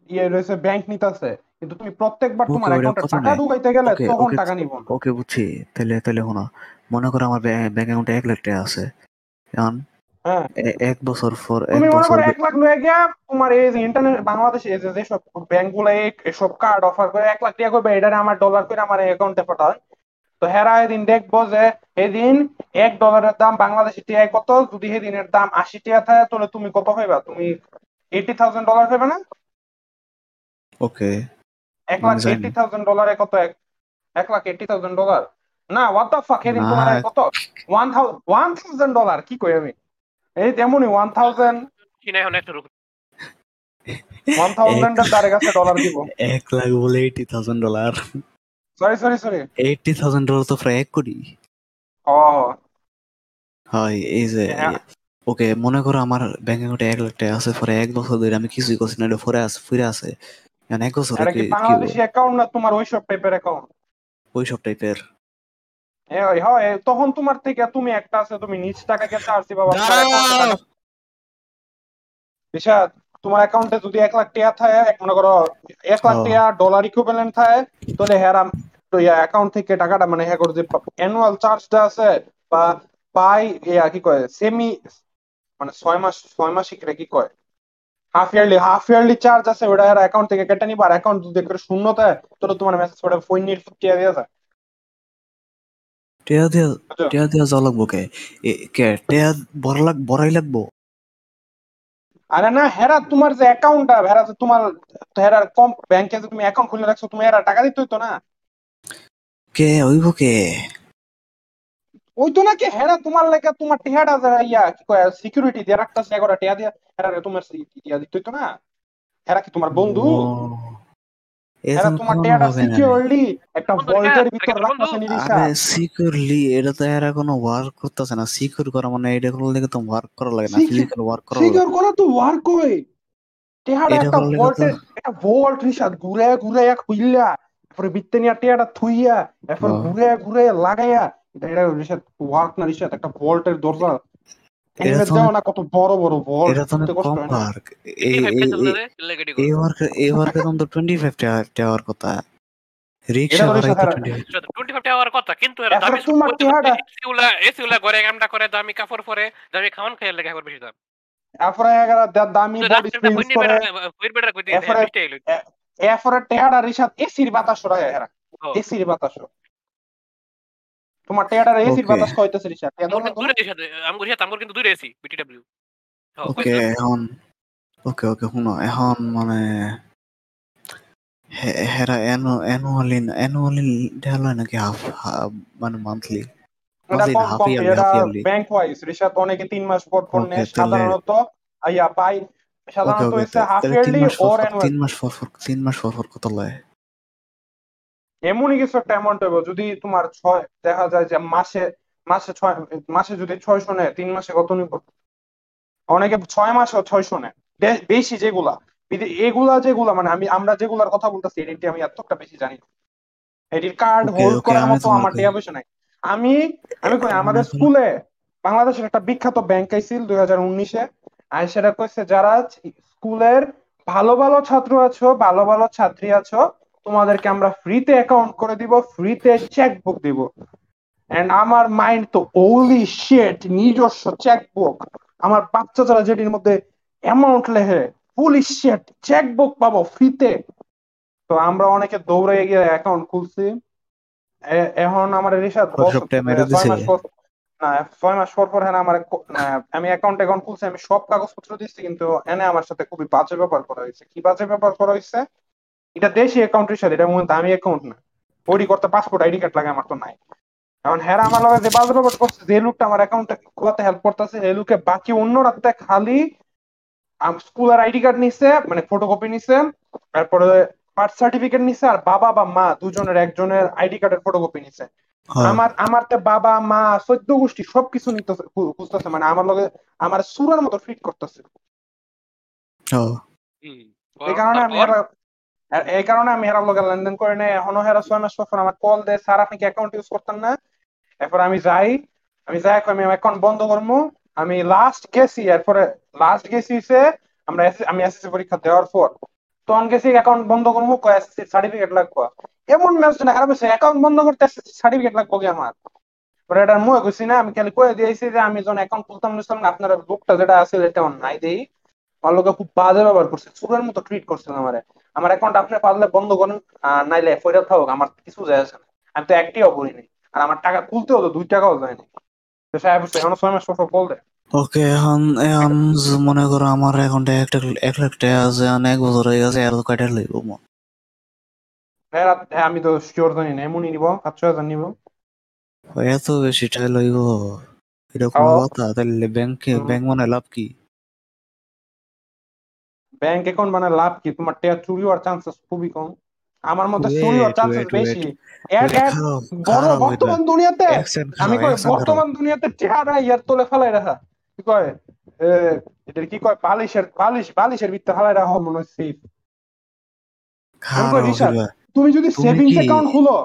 ইয়ে রয়েছে ব্যাংক নিতেছে। কিন্তু তুমি প্রত্যেকবার তোমার অ্যাকাউন্টে টাকা ঢুকাইতে গেলে তখন টাকা নিব
ওকে বুঝছি। তাহলে তাহলে শোনো মনে করো আমার ব্যাংক অ্যাকাউন্টে এক লাখ টাকা আছে। এখন
হ্যাঁ।
এক বছর পর এক বছর
এক লাখ লয়ে গিয়া তোমার এই যে ইন্টারনেট বাংলাদেশে যে যেসব ব্যাংকগুলো এসব কার্ড অফার করে এক লাখ টাকা করবে এটা আমার ডলার করে আমার অ্যাকাউন্টে পাঠায় তো হেরা এদিন দেখব যে এদিন এক ডলারের দাম বাংলাদেশি টাকায় কত? যদি সেদিনের দাম আশি টাকা থাকে তাহলে তুমি কত পাইবা? তুমি এইটি থাউজেন্ড ডলার পাবে না?
ওকে
এক লাখ। এইটি থাউজেন্ড ডলারে কত? এক- এক লাখ এইটি থাউজেন্ড ডলার না হোয়াট দ্য ফাক এদিন তোমার কত? One thousand one thousand dollar কি কই আমি? এই তেমনই ওয়ান থাউজেন্ড ওয়ান থাউজেন্ডের দ্বারে কাছে ডলার দিব।
এক লাখ বলে eighty thousand dollar
sorry sorry sorry
eighty thousand dollar তো প্রায় এক কোটি
ও।
হয় এই যে
হ্যাঁ।
ওকে মনে করো আমার ব্যাংক অ্যাকাউন্টে এক লাখ টাকা আছে পরে এক বছর ধরে আমি কিছুই করছি না ফরে আছে ফিরে আছে এখন এক বছর
কি বাংলাদেশি অ্যাকাউন্ট না তোমার ওইসব টাইপের অ্যাকাউন্ট
ওই সব টাইপের
হয় তখন তোমার থেকে তুমি একটা আছে তুমি নিজ টাকাকে চার্জ দিবা বা তোমার তোমার অ্যাকাউন্টে যদি এক লাখ টাকা থাকে মনে করো এক লাখ টাকা ডলার ইকুইভ্যালেন্ট থাকে তাহলে হেরাম তো ইয়া অ্যাকাউন্ট থেকে টাকাটা মানে হ্যাঁ করে যে অ্যানুয়াল চার্জটা আছে বা পাই ইয়া কি কয় সেমি মানে ছয় মাস ছয় মাসিক রে কি কয়? Half yearly half yearly charge আছে ওটা হেরা অ্যাকাউন্ট থেকে কেটে নিবা আর অ্যাকাউন্ট যদি করে শূন্য থাকে তাহলে তোমার মেসেজ করে ফোন নিয়ে টিয়া দিয়ে যায়।
টেয়া দিয়া
বুঝছ?
টেয়া দিয়া যাওয়া লাগবো কে? কে? টেয়া বড় লাগ বড়াই লাগবো?
আরে না হেরা তোমার যে অ্যাকাউন্টটা হেরা তোমার হেরার কম ব্যাংকে যে তুমি অ্যাকাউন্ট খুলে রাখছো তুমি হেরা টাকা দিতে হইতো না?
কে ওইব কে?
ওই তো নাকি হেরা তোমার লেগে তোমার টিহাডা যায় ইয়া কি কয় সিকিউরিটি দিয়ে রাখতেছে এগারো টিয়া দিয়া হেরা তোমার সিকিউরিটি ইয়া দিতে হইতো না? হেরা কি তোমার বন্ধু? তোমার। সিকিউরলি একটা ভল্টের
হ্যাঁ,
ভিতর রাখতেছে নিরিশা
সিকিউরলি এটা তো এরা কোনো ওয়ার্ক করতেছে না। সিকিউর করা মানে এটা করলে লেগে তো ওয়ার্ক করা লাগে না। ফিজিক্যাল ওয়ার্ক করা
সিকিউর করা তো ওয়ার্ক হয় একটা ভল্টের একটা ভল্ট রিসাদ ঘুরে ঘুরে এক হইলা তারপরে বিত্তে নিয়ে টেহাটা থুইয়া এরপর। ঘুরে ঘুরে লাগাইয়া। এটা এটা রিসাদ ওয়ার্ক না একটা ভল্টের দরজা। কত বড় বড়
এটা তো কম এই
এই
এই- তো টাওয়ার কথা।
টাওয়ার কথা কিন্তু এর দামি
তোমার টেহাটা
এসি উলা ঘরে কামটা করে দামি কাপড় পরে দামি খাওয়ান খাইয়ে লেগে একবার বেশি দাম।
এগারা দা- দামি বডি স্প্রে ইউজ করে টেহাটা এসির বাতাস রায় এরা। এসির বাতাস তোমার এসির
Okay.
বাতাস খাইতেছে রিসাদ
দূরে আমগো রিয়া আমগো কিন্তু দূরে এসি বিটিডব্লিউ
ওকে এখন ওকে ওকে শুনো এখন মানে হেরা অ্যানুয়ালি অ্যানুয়ালি দেওয়া হয় নাকি হাফ মানে মান্থলি
ব্যাংক ওয়াইজ অনেকে তিন মাস পর পর নেয় সাধারণত ইয়া পাই সাধারণত হচ্ছে হাফ
তিন
ইয়ারলি
তিন মাস পর পর তিন মাস পর পর কত লয়?
এমনই কিছু একটা অ্যামাউন্ট হবে যদি তোমার ছয় দেখা যায় যে মাসে মাসে ছয় মাসে যদি ছয়শো নেয় তিন মাসে কত নিব? অনেকে ছয় মাস ও ছয়শো নেয়। বেশি যেগুলা। এগুলা যেগুলা মানে আমি আমরা যেগুলার কথা বলতেছি এটি আমি এতটা বেশি জানি। এটির কার্ড হোল্ড করার মতো আমার টাকা পয়সা নাই। আমি আমি কই আমাদের স্কুলে বাংলাদেশের একটা বিখ্যাত ব্যাংক আইছিল দুই হাজার উনিশে। আর সেটা কইছে যারা স্কুলের ভালো ভালো ছাত্র আছো ভালো ভালো ছাত্রী আছো তোমাদেরকে আমরা ফ্রিতে অ্যাকাউন্ট করে দিব ফ্রিতে চেকবুক দিব। এন্ড আমার মাইন্ড তো ওলি শিট নিজস্ব চেকবুক আমার বাচ্চা যারা যেটির মধ্যে অ্যামাউন্ট লেখে ফুলি শিট চেকবুক পাবো ফ্রিতে তো আমরা অনেকে দৌড়ে গিয়ে অ্যাকাউন্ট খুলছি। এখন আমার রিসাদ না ছয় মাস পর পর হ্যাঁ আমার আমি অ্যাকাউন্ট অ্যাকাউন্ট খুলছি আমি সব কাগজপত্র দিচ্ছি কিন্তু এনে আমার সাথে খুবই বাজে ব্যাপার করা হয়েছে। কি বাজে ব্যাপার করা হয়েছে? এটা দেশি অ্যাকাউন্টের সাথে এটা মূলত আমি অ্যাকাউন্ট না। ওডি করতে পাসপোর্ট আইডি কার্ড লাগে আমার তো নাই। এখন হ্যাঁ আমার লগে যে বাজে ব্যাপার করছে যে লোকটা আমার অ্যাকাউন্টে খোলাতে হেল্প করতেছে এই লোকে বাকি অন্য রাতে খালি স্কুলের আইডি কার্ড নিছে মানে ফটোকপি নিছে তারপরে বার্থ সার্টিফিকেট নিছে আর বাবা বা মা দুজনের একজনের আইডি কার্ডের ফটোকপি নিছে।
হ্যাঁ,
আমার আমার তো বাবা মা চোদ্দ গোষ্ঠী সবকিছু নিতেছে খু- খুঁজতেছে মানে আমার লগে আমার সুরার মতো ফিট করতেছে।
ও,
এই কারণে আমি এই কারণে আমি হেরার লগে লেনদেন করে নেই, এখনও হেরা ছয় মাস পর আমার কল দেয়, স্যার, আপনি কি অ্যাকাউন্ট ইউজ করতেন না? এরপর আমি যাই আমি যাই আমি অ্যাকাউন্ট বন্ধ করব আমি লাস্ট গেছি, এরপরে লাস্ট গেছি হইছে, আমরা আমি এসএসসি পরীক্ষা দেওয়ার পর। তখন গেছি অ্যাকাউন্ট বন্ধ করব এসএসসি সার্টিফিকেট লাগবে? এমন ম্যাচ না খারাপ হয়েছে অ্যাকাউন্ট বন্ধ করতে এসএসসি সার্টিফিকেট লাগবে কি আমার পরে এটার মুয়ে কইছি না, আমি খালি কয়ে দিয়েছি যে, আমি যখন অ্যাকাউন্ট খুলতাম নিছিলাম না, আপনার বুকটা যেটা আছে এটা নাই দেই। আমার লোকে খুব বাজে ব্যবহার করছে, চুরের মতো ট্রিট করছেন আমারে। আমার অ্যাকাউন্ট আপনি পারলে বন্ধ করেন নাইলে ফেরত থাকুক আমার কিছু যায় আসে না। আমি তো একটিও করিনি আর আমার টাকা তুলতেও তো দুই টাকাও যায় যায়নি তো সাহেব এখন ছয় মাস পর বল দে
ওকে এখন এখন মনে করো আমার অ্যাকাউন্টে একটা এক লাখ টাকা আছে এক বছর হয়ে গেছে আর কয়টা লইব মো।
হ্যাঁ আমি তো শিওর জানি না এমনই নিব সাত ছয় হাজার নিব।
এত বেশি টাকা লইব এটা কোনো কথা? তাহলে ব্যাংকে ব্যাংক মানে লাভ কি?
ব্যাংক অ্যাকাউন্ট মানে লাভ কি? তোমার টাকা চুরি হওয়ার চান্সেস খুবই কম। আমার মতে চুরি হওয়ার চান্সেস বেশি। এর এর বড় বর্তমান দুনিয়াতে আমি কই। বর্তমান দুনিয়াতে চেহারা ইয়ার তোলে ফেলাই রাখা। কি কয়? এ, এটা কি কয়? বালিশের বালিশ বালিশের ভিতরে ফেলাই রাখা মনে হয়?
হইবা।
তুমি যদি সেভিংস অ্যাকাউন্ট খুলো।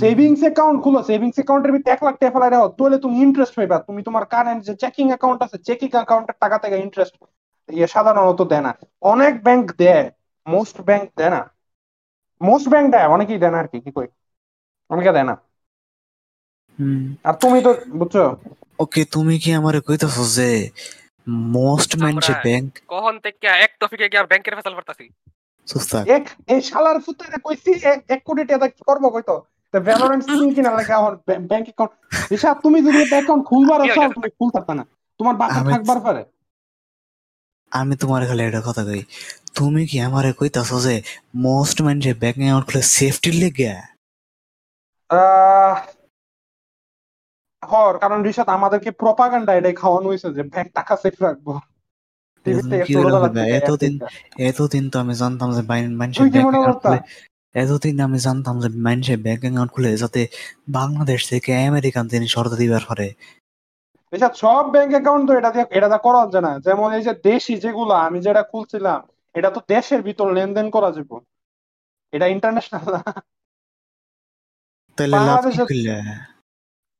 সেভিংস অ্যাকাউন্ট খুলো সেভিংস অ্যাকাউন্টের ভিতরে এক লাখ টাকা ফেলাই রাখো তাহলে তুমি ইন্টারেস্ট পাইবা। তুমি তোমার কারেন্ট যে চেকিং অ্যাকাউন্ট আছে চেকিং অ্যাকাউন্টের টাকা থেকে ইন্টারেস্ট ইয়ে সাধারণত দেয় না অনেক ব্যাংক দেয় মোস্ট ব্যাংক দেয় না মোস্ট ব্যাংক দেয় অনেকেই দেয় না আর কি কি কই? অনেকে দেয় না
হুম।
আর তুমি তো বুঝছ?
ওকে তুমি কি আমারে কইতাছো যে মোস্ট মানুষে ব্যাংক
কখন থেকে এক টপিকে গিয়ে ব্যাংকের ফেসাল করতেছি?
সুস্তা
এক এই শালার ফুতারে কইছি এক- কোটি টাকা কি করব কইতো? তো ভ্যালোরেন্ট স্কিন কিনা লাগে আমার ব্যাংক অ্যাকাউন্ট ঋষাদ তুমি যদি অ্যাকাউন্ট খুলবার
কি হইছে?
তুমি খুলতে না। তোমার বাসা
আমি-
থাকবার পারে।
আমি তোমার খালি একটা কথা কই তুমি কি আমারে কইতাছো যে মোস্ট মানুষে ব্যাংক অ্যাকাউন্ট খুলে সেফটির লেগে?
হর কারণ ঋষাদ আমাদেরকে প্রপাগান্ডা এটাই খাওয়ানো হয়েছে যে ব্যাংক টাকা সেফ রাখব।
এতদিন এতদিন তো আমি জানতাম যে মানুষের ব্যাংক অ্যাকাউন্ট এতদিন আমি জানতাম যে মানুষের ব্যাংক অ্যাকাউন্ট খুলে যাতে বাংলাদেশ থেকে আমেরিকান তিনি সরতে দিবার পারে।
ঋষাদ সব ব্যাংক অ্যাকাউন্ট তো এটা দিয়ে এটা করা যায় না। যেমন এই যে দেশি যেগুলো আমি যেটা খুলছিলাম এটা তো দেশের ভিতর লেনদেন করা যাবে। এটা ইন্টারন্যাশনাল না।
তাহলে লাভ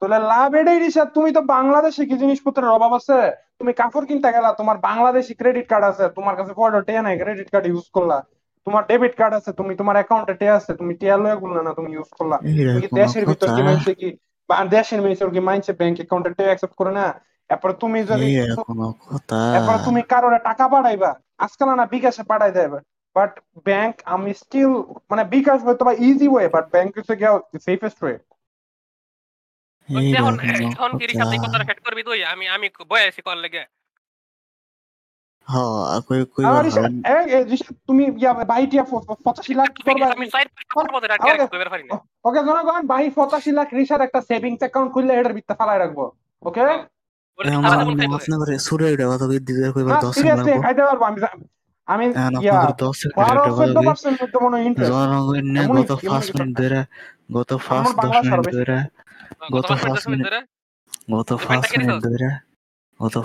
তাহলে লাভ এটাই রিসাদ তুমি তো বাংলাদেশে কি জিনিসপত্রের অভাব আছে? তুমি কাপড় কিনতে গেলা তোমার বাংলাদেশি ক্রেডিট কার্ড আছে তোমার কাছে ফটো টে নাই ক্রেডিট কার্ড ইউজ করলা। তোমার ডেবিট কার্ড আছে তুমি তোমার অ্যাকাউন্টে টে আছে তুমি টিয়া লয়ে গুলো না তুমি ইউজ করলা। তুমি দেশের ভিতর কি? কি? দেশের ভিতর কি মাইনছে ব্যাংক অ্যাকাউন্টে অ্যাকসেপ্ট করে না এরপর তুমি যদি এরপর তুমি কারোর টাকা পাঠাইবা আজকাল না বিকাশে পাঠাই দেবে বাট ব্যাংক আমি স্টিল মানে বিকাশ হয়তো বা ইজি ওয়ে বাট ব্যাংক হচ্ছে গিয়ে সেফেস্ট ওয়ে
এখন এখন কি করবি তুই আমি আমি বয়ে আছি কল লেগে।
হ্যাঁ
তুমি ইয়া বাহিটিয়া প- প- লাখ কি করবা।
আমি সাইড করব এটা কইবার পারি না
ওকে জনগণ বাহি পঁচাশি লাখ রিসার একটা সেভিংস অ্যাকাউন্ট খুললে এটার ফালাই রাখব ওকে?
হ্যাঁ। সারা
এটা কথা কই দিতে কইবার 10 সেকেন্ড
খাইতে পারব আমি আমি ইয়া
আপনাদের 10 সেকেন্ড
বারো
একটা
চোদ্দ
কথা কই
পার্সেন্ট মধ্যে মনে ইন্টারেস্ট
জনগণ নিয়ে গত
এমনই
5 মিনিট ধরে গত 5 10 মিনিট ধরে
গত
গত
পাঁচ
পাঁচ
দশ মিনিট
মিনিট-
ধরে?
গত 5 মিনিট ধরে গত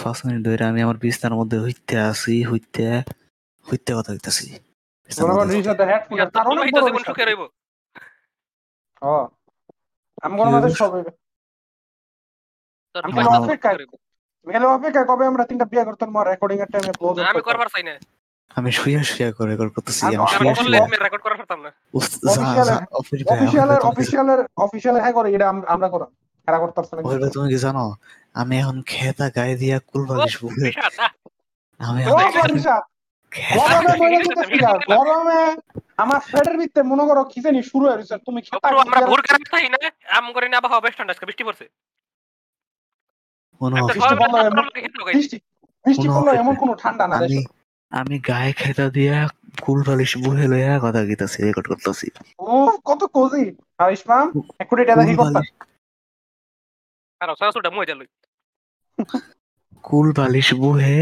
5 মিনিট ধরে আমি আমার বিছনার মধ্যে হইতে আছি হইতে হইতে কথা
রইবো।
ও আমি
শুয়ে শুয়ে করে রেকর্ড করতেছি
অফিসিয়ালের অফিসিয়ালের অফিসিয়ালের হ্যাঁ করে এটা আমরা করা এরা করতেছে না
তুমি কি জানো? আমি এখন খেতা গায়ে দিয়া কুল বালিশ বুকে আমি
গরমে আমার ভিতরে মনে করো খিচেনি শুরু হয়ে গেছে। তুমি খেতা
আমরা ভোর করে না আম করে না আবহাওয়া বেস্ট আজকে বৃষ্টি পড়ছে।
বৃষ্টি পড়ল এমন-
কোনো
ঠান্ডা না
আমি গায়ে খেতা দিয়া কুল বালিশ বুহে লইয়া কথা কইতাছি রেকর্ড করতেছি।
ও কত কোজি এখন এটা দেখি
আর মুয়ে যালই
কুল বালিশ বুহে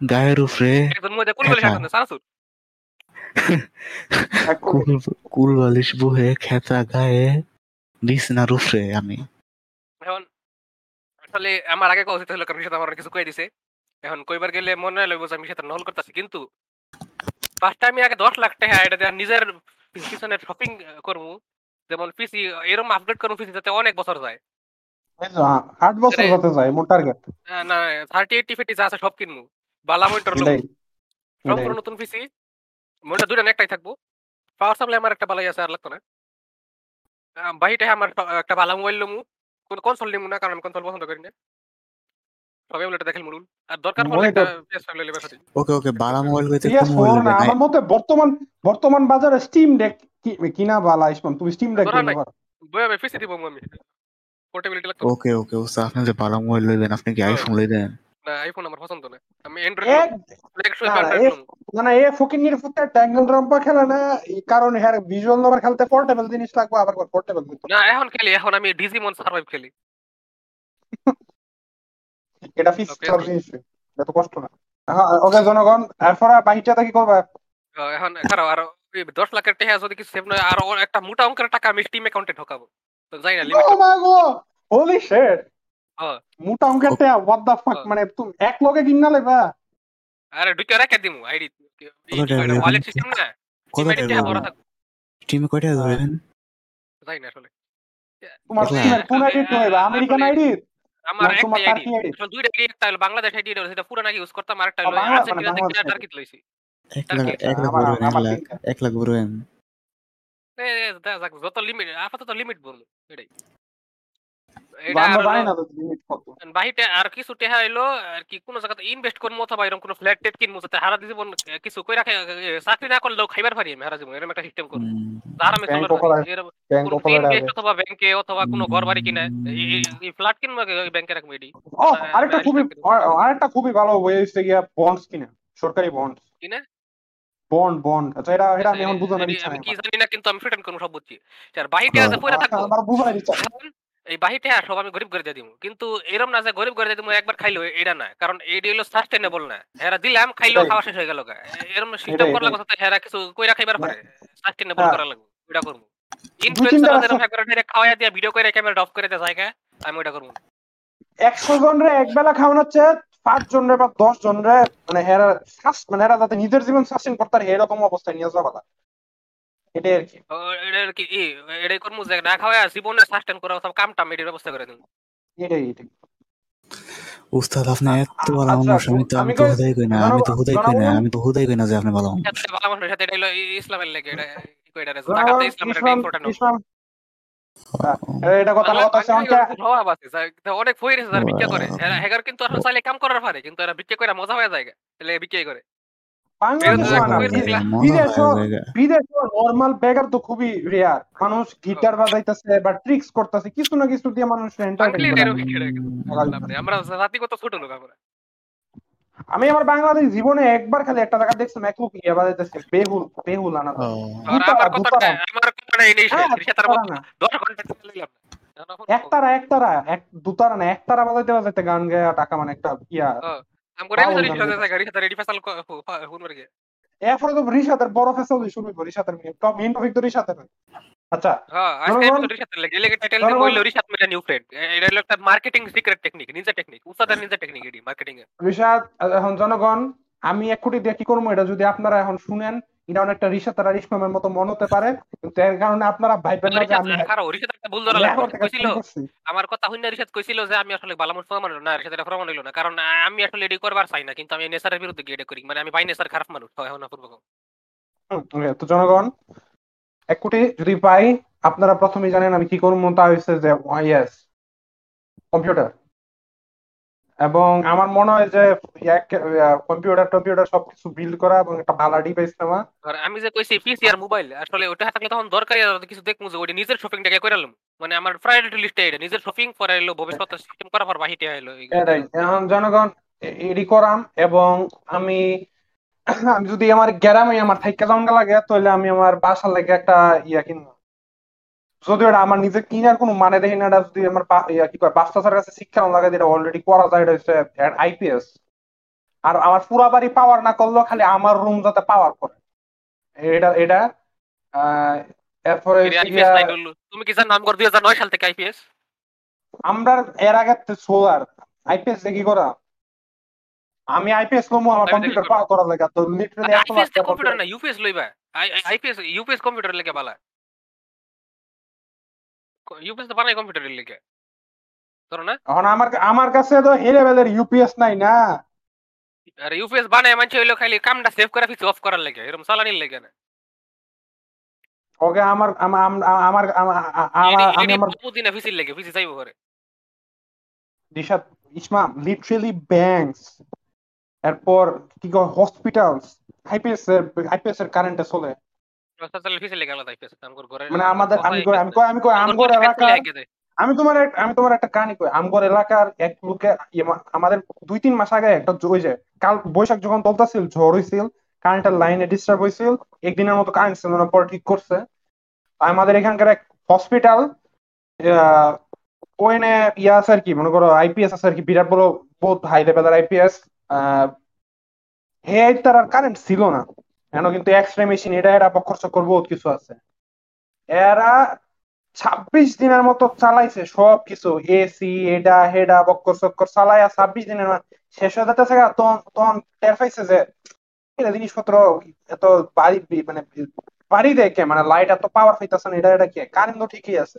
গায়ের উপরে
একজন মুয়ে কোন বলে
খেতা।
শাসন
কুল কুল বালিশ বুহে খেতা গায়ে বিছনার উপরে আমি
এখন আসলে আমার আগে কথা হলো কারণ সাথে আমার কিছু কয়ে দিছে। এখন কইবার গেলে মনে হয় লইব আমি সেটা নহল করতেছি কিন্তু ফার্স্ট আমি আগে দশ লাখ টাকা এটা দিয়ে নিজের পিছনে শপিং করব। যেমন পিসি এরকম আপডেট করব পিসি যাতে অনেক বছর যায়।
আট বছর
আরে-
হতে যায় মোট টার্গেট
না থার্টি এইটি ফিফটি যা আছে সব কিনবো। বালা মনিটর সম্পূর্ণ নতুন পিসি মনিটর দুইটা একটাই থাকব। পাওয়ার সাপ্লাই আমার একটা বালাই আছে আর লাগতো না। আহ, আমার একটা ভালো মোবাইল লমু। কোন কনসোল নিমু না কারণ আমি কনসোল পছন্দ করি না। সবাই বলে দেখেন মুরুল আর দরকার পড়লে একটা
Monitor-
PS5 লইলে
ওকে ওকে বালা মোবাইল কইতে
PS4
কোন মোবাইল
না। আমার মতে বর্তমান বর্তমান বাজারে স্টিম ডেক কিনা বালা তুমি স্টিম ডেক
পিসি দিব আমি। পোর্টেবিলিটি লাগতো
ওকে ওকে ওস্তাদ আপনি যে মোবাইল লইবেন আপনি কি
হ্যাঁ।
আইফোন লইবেন?
না আইফোন আমার পছন্দ না। আমি অ্যান্ড্রয়েড
না, মানে এ ফকিনির ফুটে ট্যাঙ্গল রাম্পা খেলে না এই কারণে হ্যাঁ ভিজুয়াল নোভার খেলতে পোর্টেবল জিনিস লাগবে আবার পোর্টেবল
না এখন খেলি এখন আমি ডিজিমন সার্ভাইভ খেলি।
এটা ফিক্স
okay.
জিনিস। এত কষ্ট না। হ্যাঁ ওকে জনগণ এরপরে বাহিটা কি করবে
এখন খারাপ আর ওই দশ লাখের টাকা যদি কিছু সেভ নয় আর ওর একটা মোটা অঙ্কের টাকা আমি স্টিম অ্যাকাউন্টে ঢোকাবো। তো যাই না লিমিট
ও মা গো! হোলি শিট। মোটা অঙ্কের তে হোয়াট দ্য ফাক। মানে তুমি এক লগে কিনা লেবা?
আরে ঢুকে রেখে দিমু আইডি? ওয়ালেট সিস্টেম না?
কত
Steam ID
টাকা
টা বড়
দেবেন?
থাকবে
টিমে কয়টা ধরেন?
যাই না আসলে।
তোমার
একলা।
কোন আইডি তো হইবা আমেরিকান আইডি
আমার একটা আইডি
টার্কি
দুইটা আইডি একটা হলো বাংলাদেশ আইডি সেটা পুরো নাকি ইউজ করতাম আরেকটা হলো আর্জেন্টিনা
মানে
থেকে
বাংলাদেশ
লইছি
এক লাখ এক লাখ এক লাখ
যত লিমিট আপাতত লিমিট বলব এটাই। আর কিছু টেহা আর কি কোনো জায়গাতে ইনভেস্ট করব অথবা এরকম কোনো ফ্ল্যাট টেট কিনবো যাতে হারা জীবন কিছু কই রাখে এ, চাকরি না করলেও খাইবার পারি আমি হারা জীবন এরকম একটা সিস্টেম করব আর আমি
ব্যাংক
চলার
করা-
পারি। এরকম
ব্যাংক
কোনো
কলার
ইনভেস্ট অথবা ব্যাংকে অথবা কোনো ঘর বাড়ি কিনা এই ফ্ল্যাট কিনবো ব্যাংকে রাখব এটি।
আরেকটা খুবই আরেকটা খুবই ভালো ওয়ে হচ্ছে গিয়া বন্ডস কিনা সরকারি বন্ড
কিনা?
Bond bond. আচ্ছা এটা এটা আমি এখন বুঝানোর ইচ্ছা নাই
কি জানি না কিন্তু আমি ফিটেন করব সব বুঝছি আর বাহিতে
হ্যাঁ।
আছে পয়রা থাকব
আমার বুঝানোর ইচ্ছা
এই বাহিতে সব আমি গরিব করে দিয়ে দিব। কিন্তু এরম না যে গরিব করে দিয়ে দিব একবার খাইলো এটা না। কারণ এটি হলো সাস্টেনেবল না। হেরা দিলাম খাইলো খাওয়া শেষ হয়ে গেল গা। এরম সিস্টেম
এটাই,
করা লাগবে যাতে হেরা কিছু কইরা খাইবার পারে। সাস্টেনেবল
হ্যাঁ।
করা লাগবে ওটা করব। ইনফ্লুয়েন্সার যেরকম একবার খাওয়া দিয়ে ভিডিও করে ক্যামেরা অফ করে দেয় জায়গা আমি ওটা করব।
একশো জনরে এক বেলা খাওয়ানো হচ্ছে পাঁচ জনরে বা দশ জনরে মানে হেরা সাস- মানে হেরা যাতে নিজের জীবন সাস্টেন করতে পারে এরকম অবস্থায় নিয়ে যাওয়া কথা এটাই আর কি।
এটা আর কি এটাই করব না খাওয়া জীবনে সাস্টেন করা সব কামটা এটির ব্যবস্থা করে দিন
এটাই এটাই।
উস্তাদ আপনি এত ভালো মানুষ আমি তো আমি তো হুদাই কই না আমি তো হুদাই কই না আমি তো হুদাই কই না যে আপনি ভালো মানুষ।
ভালো মানুষের সাথে এটা হলো ইসলামের লেগে এটা ই রে, ইসলামের
ইসলাম
ইম্পর্টেন্ট
ইসলাম এটা কথা কথা হচ্ছে
স্বভাব আছে যা- অনেক ফইরে যারা ভিক্ষা করে। হেগার কিন্তু আসলে চাইলে কাম করার পারে কিন্তু এরা ভিক্ষা করে মজা হয়ে যায় তাহলে ভিক্ষাই করে।
হয় নর্মাল বেগার তো খুবই রেয়ার মানুষ গিটার বাজাইতেছে বা ট্রিক্স করতেছে কিছু না কিছু দিয়ে মানুষ এন্টারটেইন।
আমরা জাতিগত ছোট লোক আমরা।
আমি আমার বাংলাদেশ জীবনে একবার খালি একটা জায়গা দেখছি ম্যাকলুক ইয়ে বাজাইতেছে বেহুল বেহুল আনা
আমার কথাটা। আমার কথাটা এই নেই
হ্যাঁ,
তার
দুতারা
মতো
না।
দশ ঘণ্টা এখন
একতারা একতারা এক দুতারা না একতারা বাজাইতে বাজাইতে গান গায়া টাকা মানে একটা ইয়া।
আমগো
গান
আছে গাড়ি সাথে রেডি ফেসাল হুন মারগে
এরপরে তো রিশাতের বড় ফেসাল শুরু করি রিশাতের টপ মেইন টপিক তো রিশাতের আচ্ছা
হ্যাঁ আজকে
জনগণ-
এপিসোড রিশাদ লাগে লেগে টাইটেল
জনগণ-
কইলো রিশাদ মেরা নিউ ফ্রেন্ড এটা হলো একটা marketing secret technique ninja technique উস্তাদের নিনজা টেকনিক এডি মার্কেটিং এ
রিশাদ এখন জনগণ আমি এক কোটি দিয়ে কি করব? এটা যদি আপনারা এখন শুনেন এটা অনেকটা রিশাত আর ইসমামের মতো মনে হতে পারে। কিন্তু এর কারণে আপনারা ভাইবেন না যে আমি
কারও রিশাদ একটা ভুল ধরা
লেখাপড়া
লাগবে।
থেকে
কইছিল আমার কথা হইনা রিশাদ কইছিল যে আমি আসলে প্রমাণ না রিশাদ এটা প্রমাণ হইল না। কারণ আমি আসলে এডি করবার চাই না কিন্তু আমি নেসারের বিরুদ্ধে গিয়ে এটা করি। মানে আমি বাই নেসার খারাপ মানুষ হয় না পূর্বক
তো জনগণ এক কোটি যদি পাই আপনারা প্রথমে জানেন আমি কি করব তা হচ্ছে যে ইয়েস কম্পিউটার এবং আমার মনে হয় যে কম্পিউটার টম্পিউটার সবকিছু বিল্ড করা এবং একটা ভালো ডিভাইস নেওয়া।
আর আমি যে কইছি পিসি আর মোবাইল আসলে ওটা থাকলে তখন দরকারি আর কিছু দেখমু যে ওটা নিজের শপিং টাকা কইরালাম মানে আমার প্রায়োরিটি লিস্টে এটা নিজের শপিং পরে এলো ভবিষ্যৎ সিস্টেম করার পর বাহিতে
এটাই এখন জনগণ এডি করাম এবং আমি আমি যদি আমার গ্রামে আমার থাইকা জামগা লাগে তাহলে আমি আমার বাসার লাগে একটা ইয়া কিনবো। যদিও এটা আমার নিজে কিনার কোনো মানে দেখি না এটা যদি আমার ইয়া কি কয় বাচ্চাদের কাছে শিক্ষা লাগে যেটা অলরেডি করা যায় এটা হচ্ছে আইপিএস আর আমার পুরা বাড়ি পাওয়ার না করলেও খালি আমার রুম যাতে পাওয়ার করে। এটা এটা আহ, এরপরে
তুমি কি নাম করে 2009 সাল থেকে আইপিএস
আমরা এর আগে সোলার আইপিএস দেখি করা? আমি আইপিএস লমু আমার কম্পিউটার। পাওয়ার করার লাগে তো লিটারালি এত
আইপিএস কম্পিউটার না ইউপিএস লইবা। আইপিএস ইউপিএস কম্পিউটার লেগে বালা। ইউপিএস তো বানাই কম্পিউটারের লেগে। ধরো না।
এখন আমার আমার কাছে তো হে লেভেলের ইউপিএস নাই না।
আর ইউপিএস বানায় মানছে হইল খালি কামটা সেভ করা ফিক্স অফ করার লাগে। এরকম চালানির লাগে না।
ওকে আমার আমার আমার আমি আমার
দিন ফিসির লাগে ফিসি চাইব করে
দিশাত ইসমাম লিটারালি ব্যাংকস এরপর কি কয় হসপিটালস আইপিএস এর আইপিএস এর কারেন্টে চলে। মানে আমাদের আমি কই আমি কই আমি কই আমগর এলাকার আমি তোমার আমি তোমার একটা কাহিনী কই আমগর এলাকার এক লোকে ইয়ে আমাদের দুই তিন মাস আগে একটা ওই যে কাল বৈশাখ যখন চলতেছিল ঝড় হইছিল কারেন্টের লাইনে ডিস্টার্ব হয়েছিল একদিনের মতো কারেন্ট ছিল না পরে ঠিক করছে। আমাদের এখানকার এক হসপিটাল ওইনে ইয়া আছে আর কি মনে করো আইপিএস আছে আর কি বিরাট বড় বহুত হাই লেভেলের আইপিএস হে তার আর কারেন্ট ছিল না। কেন? কিন্তু এক্স রে মেশিন এটা এটা বক্কর চক্কর বহুত কিছু আছে। এরা ছাব্বিশ দিনের মতো চালাইছে সব কিছু এসি এটা হেডা চক্কর চালাইয়া ছাব্বিশ দিনের শেষ হয়ে যাচ্ছে তখন তখন টের পাইছে যে এটা জিনিসপত্র এত বাড়ি মানে বাড়ি দেখে মানে লাইট এত পাওয়ার পাইতেছে না, এটা এটা কি? কারেন্ট তো ঠিকই আছে।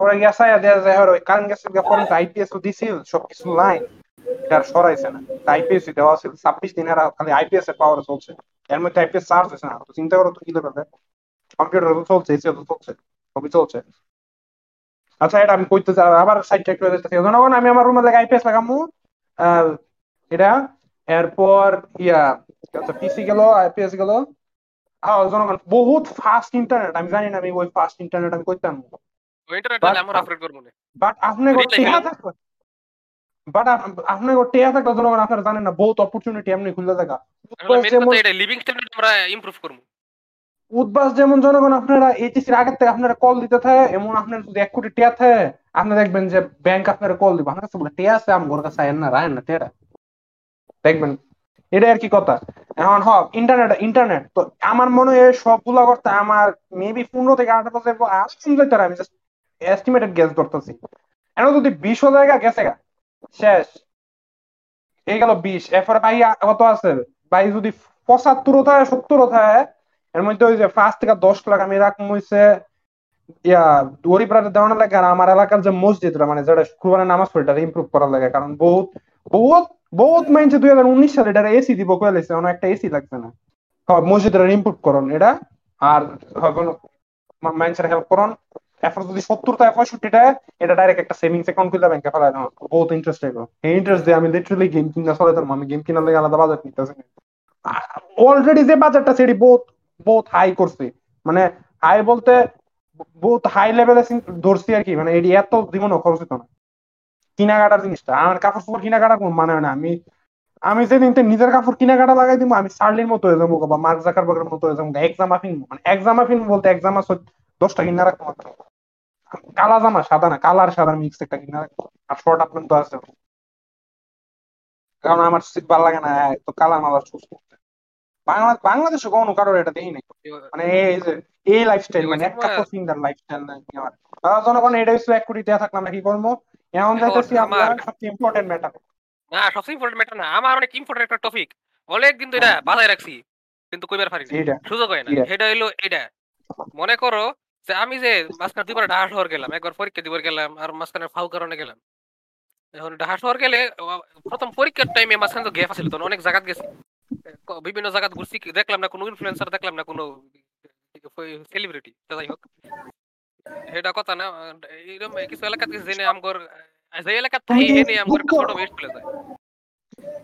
পরে গেছে দেয়া যায় ওই কারেন্ট গেছে পরে আইপিএস তো দিছিল, সবকিছু লাইন এটা সরাইছে না। আইপিএস দেওয়া ছিল ছাব্বিশ দিনের খালি আইপিএস এর পাওয়ার চলছে। এর মধ্যে আইপিএস চার্জ হয়েছে না তো চিন্তা করো তো কি লেভেলে কম্পিউটার তো চলছে এসি তো চলছে সবই চলছে। আচ্ছা এটা আমি কইতে চাই আবার সাইড ট্র্যাক করে দিতেছি জনগণ আমি আমার রুমে লাগে আইপিএস লাগামু। এটা এরপর ইয়া আচ্ছা পিসি গেল আইপিএস গেল। হ্যাঁ জনগণ বহুত ফাস্ট ইন্টারনেট আমি জানি না আমি ওই ফাস্ট ইন্টারনেট আমি কইতাম।
ইন্টারনেট আমরা আপগ্রেড করব না।
বাট আপনি
Read like
টেহা
you.
থাকবে বাট আপনি টেহা থাকলে জনগণ আপনারা জানেন না বহুত অপরচুনিটি এমনি খুলে থাকা।
আসলে
যেমন
কথা এটা লিভিং স্ট্যান্ডার্ড আমরা ইমপ্রুভ করব।
উদ্বাস যেমন জনগণ আপনারা এইচএসির আগের থেকে আপনারা কল দিতে থাকে এমন আপনার যদি এক কোটি টিয়া থাকে আপনি দেখবেন যে ব্যাংক আপনারা কল দিব। আমার কাছে বলে টিয়া আছে আমার কাছে আয়েন না রায়েন না টিয়াটা। দেখবেন এটা আর কি কথা। এখন হ ইন্টারনেট ইন্টারনেট তো আমার মনে হয় সবগুলা করতে আমার মেবি পনেরো থেকে আঠারো বছর আর আমি জাস্ট এস্টিমেটেড গ্যাস ধরতেছি এখন যদি বিশ জায়গা গেছে গা। শেষ। এই গেল বিশ। এরপরে ভাই কত আছে? ভাই যদি পঁচাত্তর থাকে সত্তর থাকে এর মধ্যে ওই যে পাঁচ থেকে দশ লাখ আমি রাখব হইছে, ইয়া গরিব রাতে দেওয়ানোর লাগে আর আমার এলাকার যে মসজিদটা মানে যেটা শুক্রবারে নামাজ পড়ে এটা ইমপ্রুভ করার লাগে। কারণ বহুত বহুত বহুত মাইনছে দুই হাজার উনিশ সালে এটা এসি দিব কয়ে লাইছে, অনেক একটা এসি লাগছে না। মসজিদের ইমপ্রুভ করুন এটা, আর মাইন্সের হেল্প করুন। এরপর যদি সত্তরটা পঁয়ষট্টিটা এটা ডাইরেক্ট একটা সেভিংস অ্যাকাউন্ট খুলে ব্যাংকে ফেলায় না বহুত ইন্টারেস্ট এগো এই ইন্টারেস্ট দিয়ে আমি লিটারালি গেম কিনা চলে তার আমি গেম কিনার লাগে আলাদা বাজেট নিতেছি। অলরেডি যে বাজারটা সেটি বহুত বহুত হাই করছে। মানে হাই বলতে বহুত হাই লেভেলে ধরছি আর কি। মানে এটি এত জীবনও খরচ হতো না। কেনাকাটার জিনিসটা। আমার কাপড় চোপড় কেনাকাটার কোনো মানে হয় না। আমি আমি যেদিন নিজের কাপড় কিনা কাটা লাগাই দিব আমি সার্লির মতো হয়ে যাব বা মার্ক জাকারবার্গের মতো হয়ে যাব। একজামা ফিন মানে একজামা ফিন বলতে একজামা দশটা কিনা রাখব মাত্র। কালা জামা সাদা না কালার সাদা মিক্স একটা কিনা। আর শর্ট আপনার তো আছে। কারণ আমার শীত ভালো লাগে না তো কালার মালার চুজ করতে বাংলা বাংলাদেশে কোনো কারোর এটা দেখি নাই। মানে এই যে এই লাইফস্টাইল মানে এক কাপড় ফিঙ্গার লাইফস্টাইল নাই আমার। তারা জনগণ এটা হচ্ছে এক কোটি টাকা থাকলাম না কি করব? এখন যাইতেছি আমরা সবচেয়ে ইম্পর্টেন্ট ম্যাটার
না সবচেয়ে ইম্পর্টেন্ট ম্যাটার না আমার অনেক ইম্পর্টেন্ট একটা টপিক অনেক দিন তো এটা বাজায় রাখছি কিন্তু কইবার পারি না। সুযোগ হয় না।
এটা।
হইল এটা মনে করো যে আমি যে মাঝখানে দুবার ঢাকা শহর গেলাম একবার পরীক্ষা দিবার গেলাম আর মাঝখানে ফাউ কারণে গেলাম। এখন ঢাকা শহর গেলে প্রথম পরীক্ষার টাইমে মাঝখানে তো গ্যাপ আছিল তখন অনেক জায়গাত গেছি। বিভিন্ন জায়গাত ঘুরছি দেখলাম না কোনো ইনফ্লুয়েন্সার দেখলাম না কোনো সেলিব্রিটি যাই হোক। এটা কথা না এরকম কিছু এলাকাত জেনে আমগর যে এলাকাত থাকি এনে আমগর একটা ছোট ওয়েস্ট চলে যায়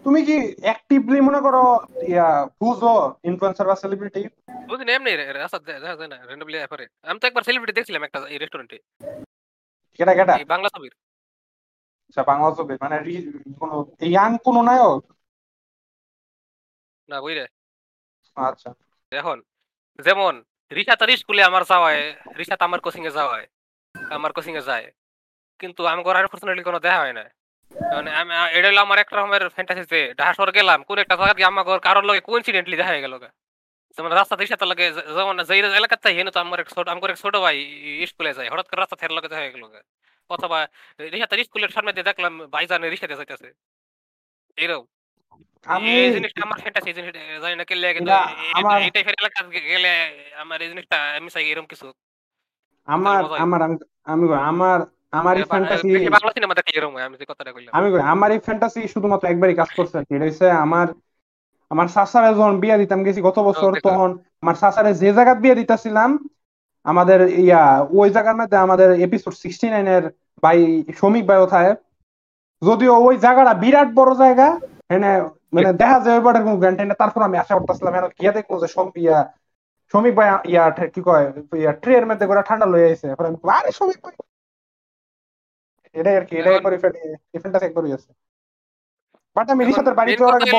তুমি কি অ্যাক্টিভলি মনে করো ইয়া বুঝো ইনফ্লুয়েন্সার বা সেলিব্রিটি
বুঝি না এমনি রাস্তা দেখা যায় না র্যান্ডমলি এফারে আমি তো একবার সেলিব্রিটি দেখছিলাম একটা এই রেস্টুরেন্টে
কেটা কেটা?
বাংলা ছবির।
আচ্ছা বাংলা ছবি মানে রি- কোনো ইয়াং কোনো নায়ক?
না বুঝলে
আচ্ছা।
এখন যেমন রিসা তার স্কুলে আমার যাওয়ায় রিসা তো আমার কোচিং এ যাওয়ায় আমার কোচিং এ যায়। কিন্তু আমি আর আনফরচুনেটলি কোনো দেখা হয় না। মানে আমি এটা হলো আমার একটা রকমের ফ্যান্টাসি যে ঢাকা গেলাম কোন একটা জায়গা আমার কারোর লগে কোইন্সিডেন্টলি দেখা গেল যেমন রাস্তা রিসা তার লগে যেমন যেই এলাকার তাই হেন তো আমার এক ছোট আমার এক ছোট ভাই স্কুলে যায় হঠাৎ করে রাস্তা থের লগে দেখা গেল অথবা রিসা তার স্কুলের সামনে দিয়ে দেখলাম ভাইজান রিসা দিয়ে যাইতেছে। এরকম।
আমি
এই জিনিসটা আমার ফ্যান্টাসি জিনিসটা জানি না কেলে কিন্তু এই টাইপের এলাকা গেলে আমার এই জিনিসটা আমি চাই এরকম কিছু।
আমার আমার আমি আমি আমার আমার এই ফ্যান্টাসি
বাংলা সিনেমা দেখলে এরকম আমি যে কথাটা কইলাম।
আমি আমার এই ফ্যান্টাসি শুধুমাত্র একবারই কাজ করছে। আর কি এটা আমার আমার সাসারে যখন বিয়া দিতাম গেছি গত বছর তখন। আমার সাসারে যে জায়গায় বিয়া দিতেছিলাম আমাদের ইয়া ওই জায়গার মধ্যে আমাদের এপিসোড সিক্সটি নাইনের ভাই শ্রমিক ভাই ওথায় যদিও ওই জায়গাটা বিরাট বড় জায়গা এনে মানে দেখা যায় ওইবারের কোনো গ্যান্ট তারপর আমি আশা করতেছিলাম এনে গিয়ে দেখব যে ইয়া শ্রমিক ভাই ইয়া কি কয় ইয়া ট্রের মধ্যে করে ঠান্ডা লয়ে আইছে। আরে শ্রমিক ভাই এটাই আর কি এটাই একবার ইফেন্টটা বাট আমি রিসাতের বাড়ি যাওয়ার আগে।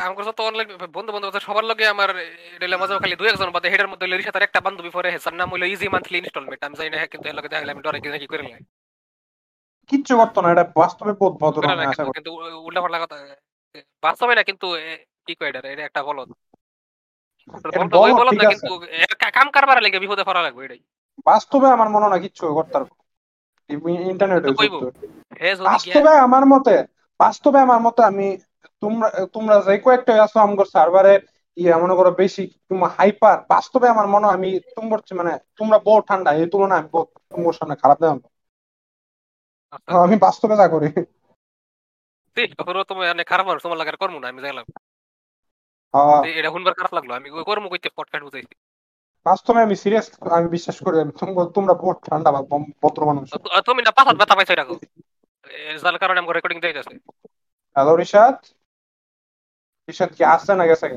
আমার যত অনলাইন বন্ধু বান্ধব আছে সবার লগে আমার এটা মাঝে খালি দুই একজন বাদে হেডের মধ্যে একটা বান্ধবী পরে হেসার নাম হলো ইজি মান্থলি ইনস্টলমেন্ট আমি জানি না হ্যাঁ, কিন্তু এর লগে দেখালে আমি ডরে কি নাকি করে লাই
কিচ্ছু করতো না এটা বাস্তবে বহুত ভদ্র আমি আশা
কিন্তু-
করি
কিন্তু উল্টা পাল্টা কথা বাস্তবে না কিন্তু কি কয় এটা এটা একটা বলদ। বলদ না কিন্তু কাম কারবার লাগে বিপদে পড়া লাগবে এটাই।
বাস্তবে আমার মনে না কিচ্ছু করতে পারব। ইন্টারনেট বাস্তবে আমার মতে বাস্তবে আমার মতে আমি তোমরা তোমরা যে কয়েকটা আছো আমগর সার্ভারে ইয়ে মনে করো বেশি হাইপার বাস্তবে আমার মনে আমি তোমার মানে তোমরা বহু ঠান্ডা এই তুলনায় আমি তোমার সামনে খারাপ
আচ্ছা,
আমি বাস্তবে যা করি
খারাপ তোমার লাগার কর্ম না আমি দেখলাম এটা শুনবার খারাপ লাগল আমি কর্ম কইতে পডকাস্ট বুঝাইছি
বাস্তবে আমি সিরিয়াস আমি বিশ্বাস করি আমি তোমরা- বহুত ঠান্ডা বা ভদ্র মানুষ।
তুমি না পাঁচ ব্যথা পাইছো এরকম যার কারণে আমার রেকর্ডিং দিয়ে যাচ্ছে।
হ্যালো রিশাদ? রিশাদ কি আসছে না গেছে?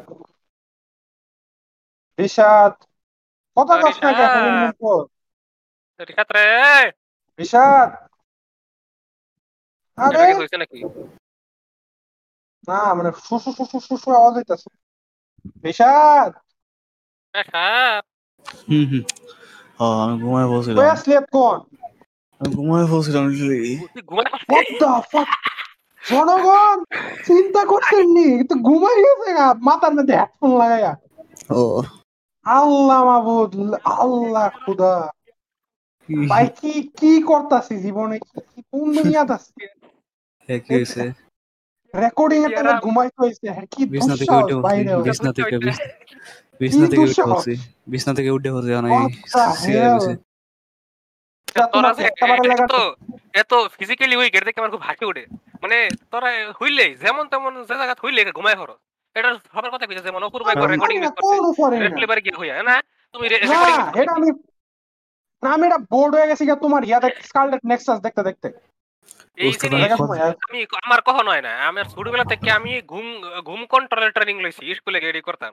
রিশাদ কথা কস না কে
রিশাদ। রে!
রিশাদ! আরে! না মানে শু শু শু শু শু শু আওয়াজ হইতাছে। রিশাদ!
সাপ।
হুম হুম। আমি ঘুমায় পড়ছিলাম
কই আসলি কোন
আমি ঘুমায়
the fuck? জনগণ চিন্তা করছেন নি কিন্তু ঘুমাই গেছে মাথার মধ্যে হেডফোন লাগাইয়া।
ও।
আল্লাহ মাবুদ আল্লাহ খুদা। ভাই কি কি করতাছি জীবনে? কোন দুনিয়াত আছি?
কি হয়েছে।
রেকর্ডিং এর টাইমে ঘুমাইতে হইছে হ্যাঁ, কি
বিছনা থেকে উঠে বিছনা থেকে বিছনা থেকে উঠে? পড়ছি। বিছনা থেকে উঠে পড়ছি অনেক
এত ফিজিক্যালি দেখে আমার খুব হাসি ওঠে মানে তোরা হইলেই যেমন তেমন যে জায়গা হইলে ঘুমায় হরো এটা সবার কথা কইছে যেমন অপূর্ব একবার রেকর্ডিং করছে। হইয়া না? তুমি রেকর্ডিং
এটা আমি না আমি এটা বোর্ড হয়ে গেছি তোমার ইয়াতে স্কারলেট নেক্সাস দেখতে দেখতে।
আমি আমার কখনো হয় না। আমার ছোটবেলা থেকে আমি ঘুম ঘুম কন্ট্রোলের ট্রেনিং লইছি স্কুলে গিয়ে করতাম।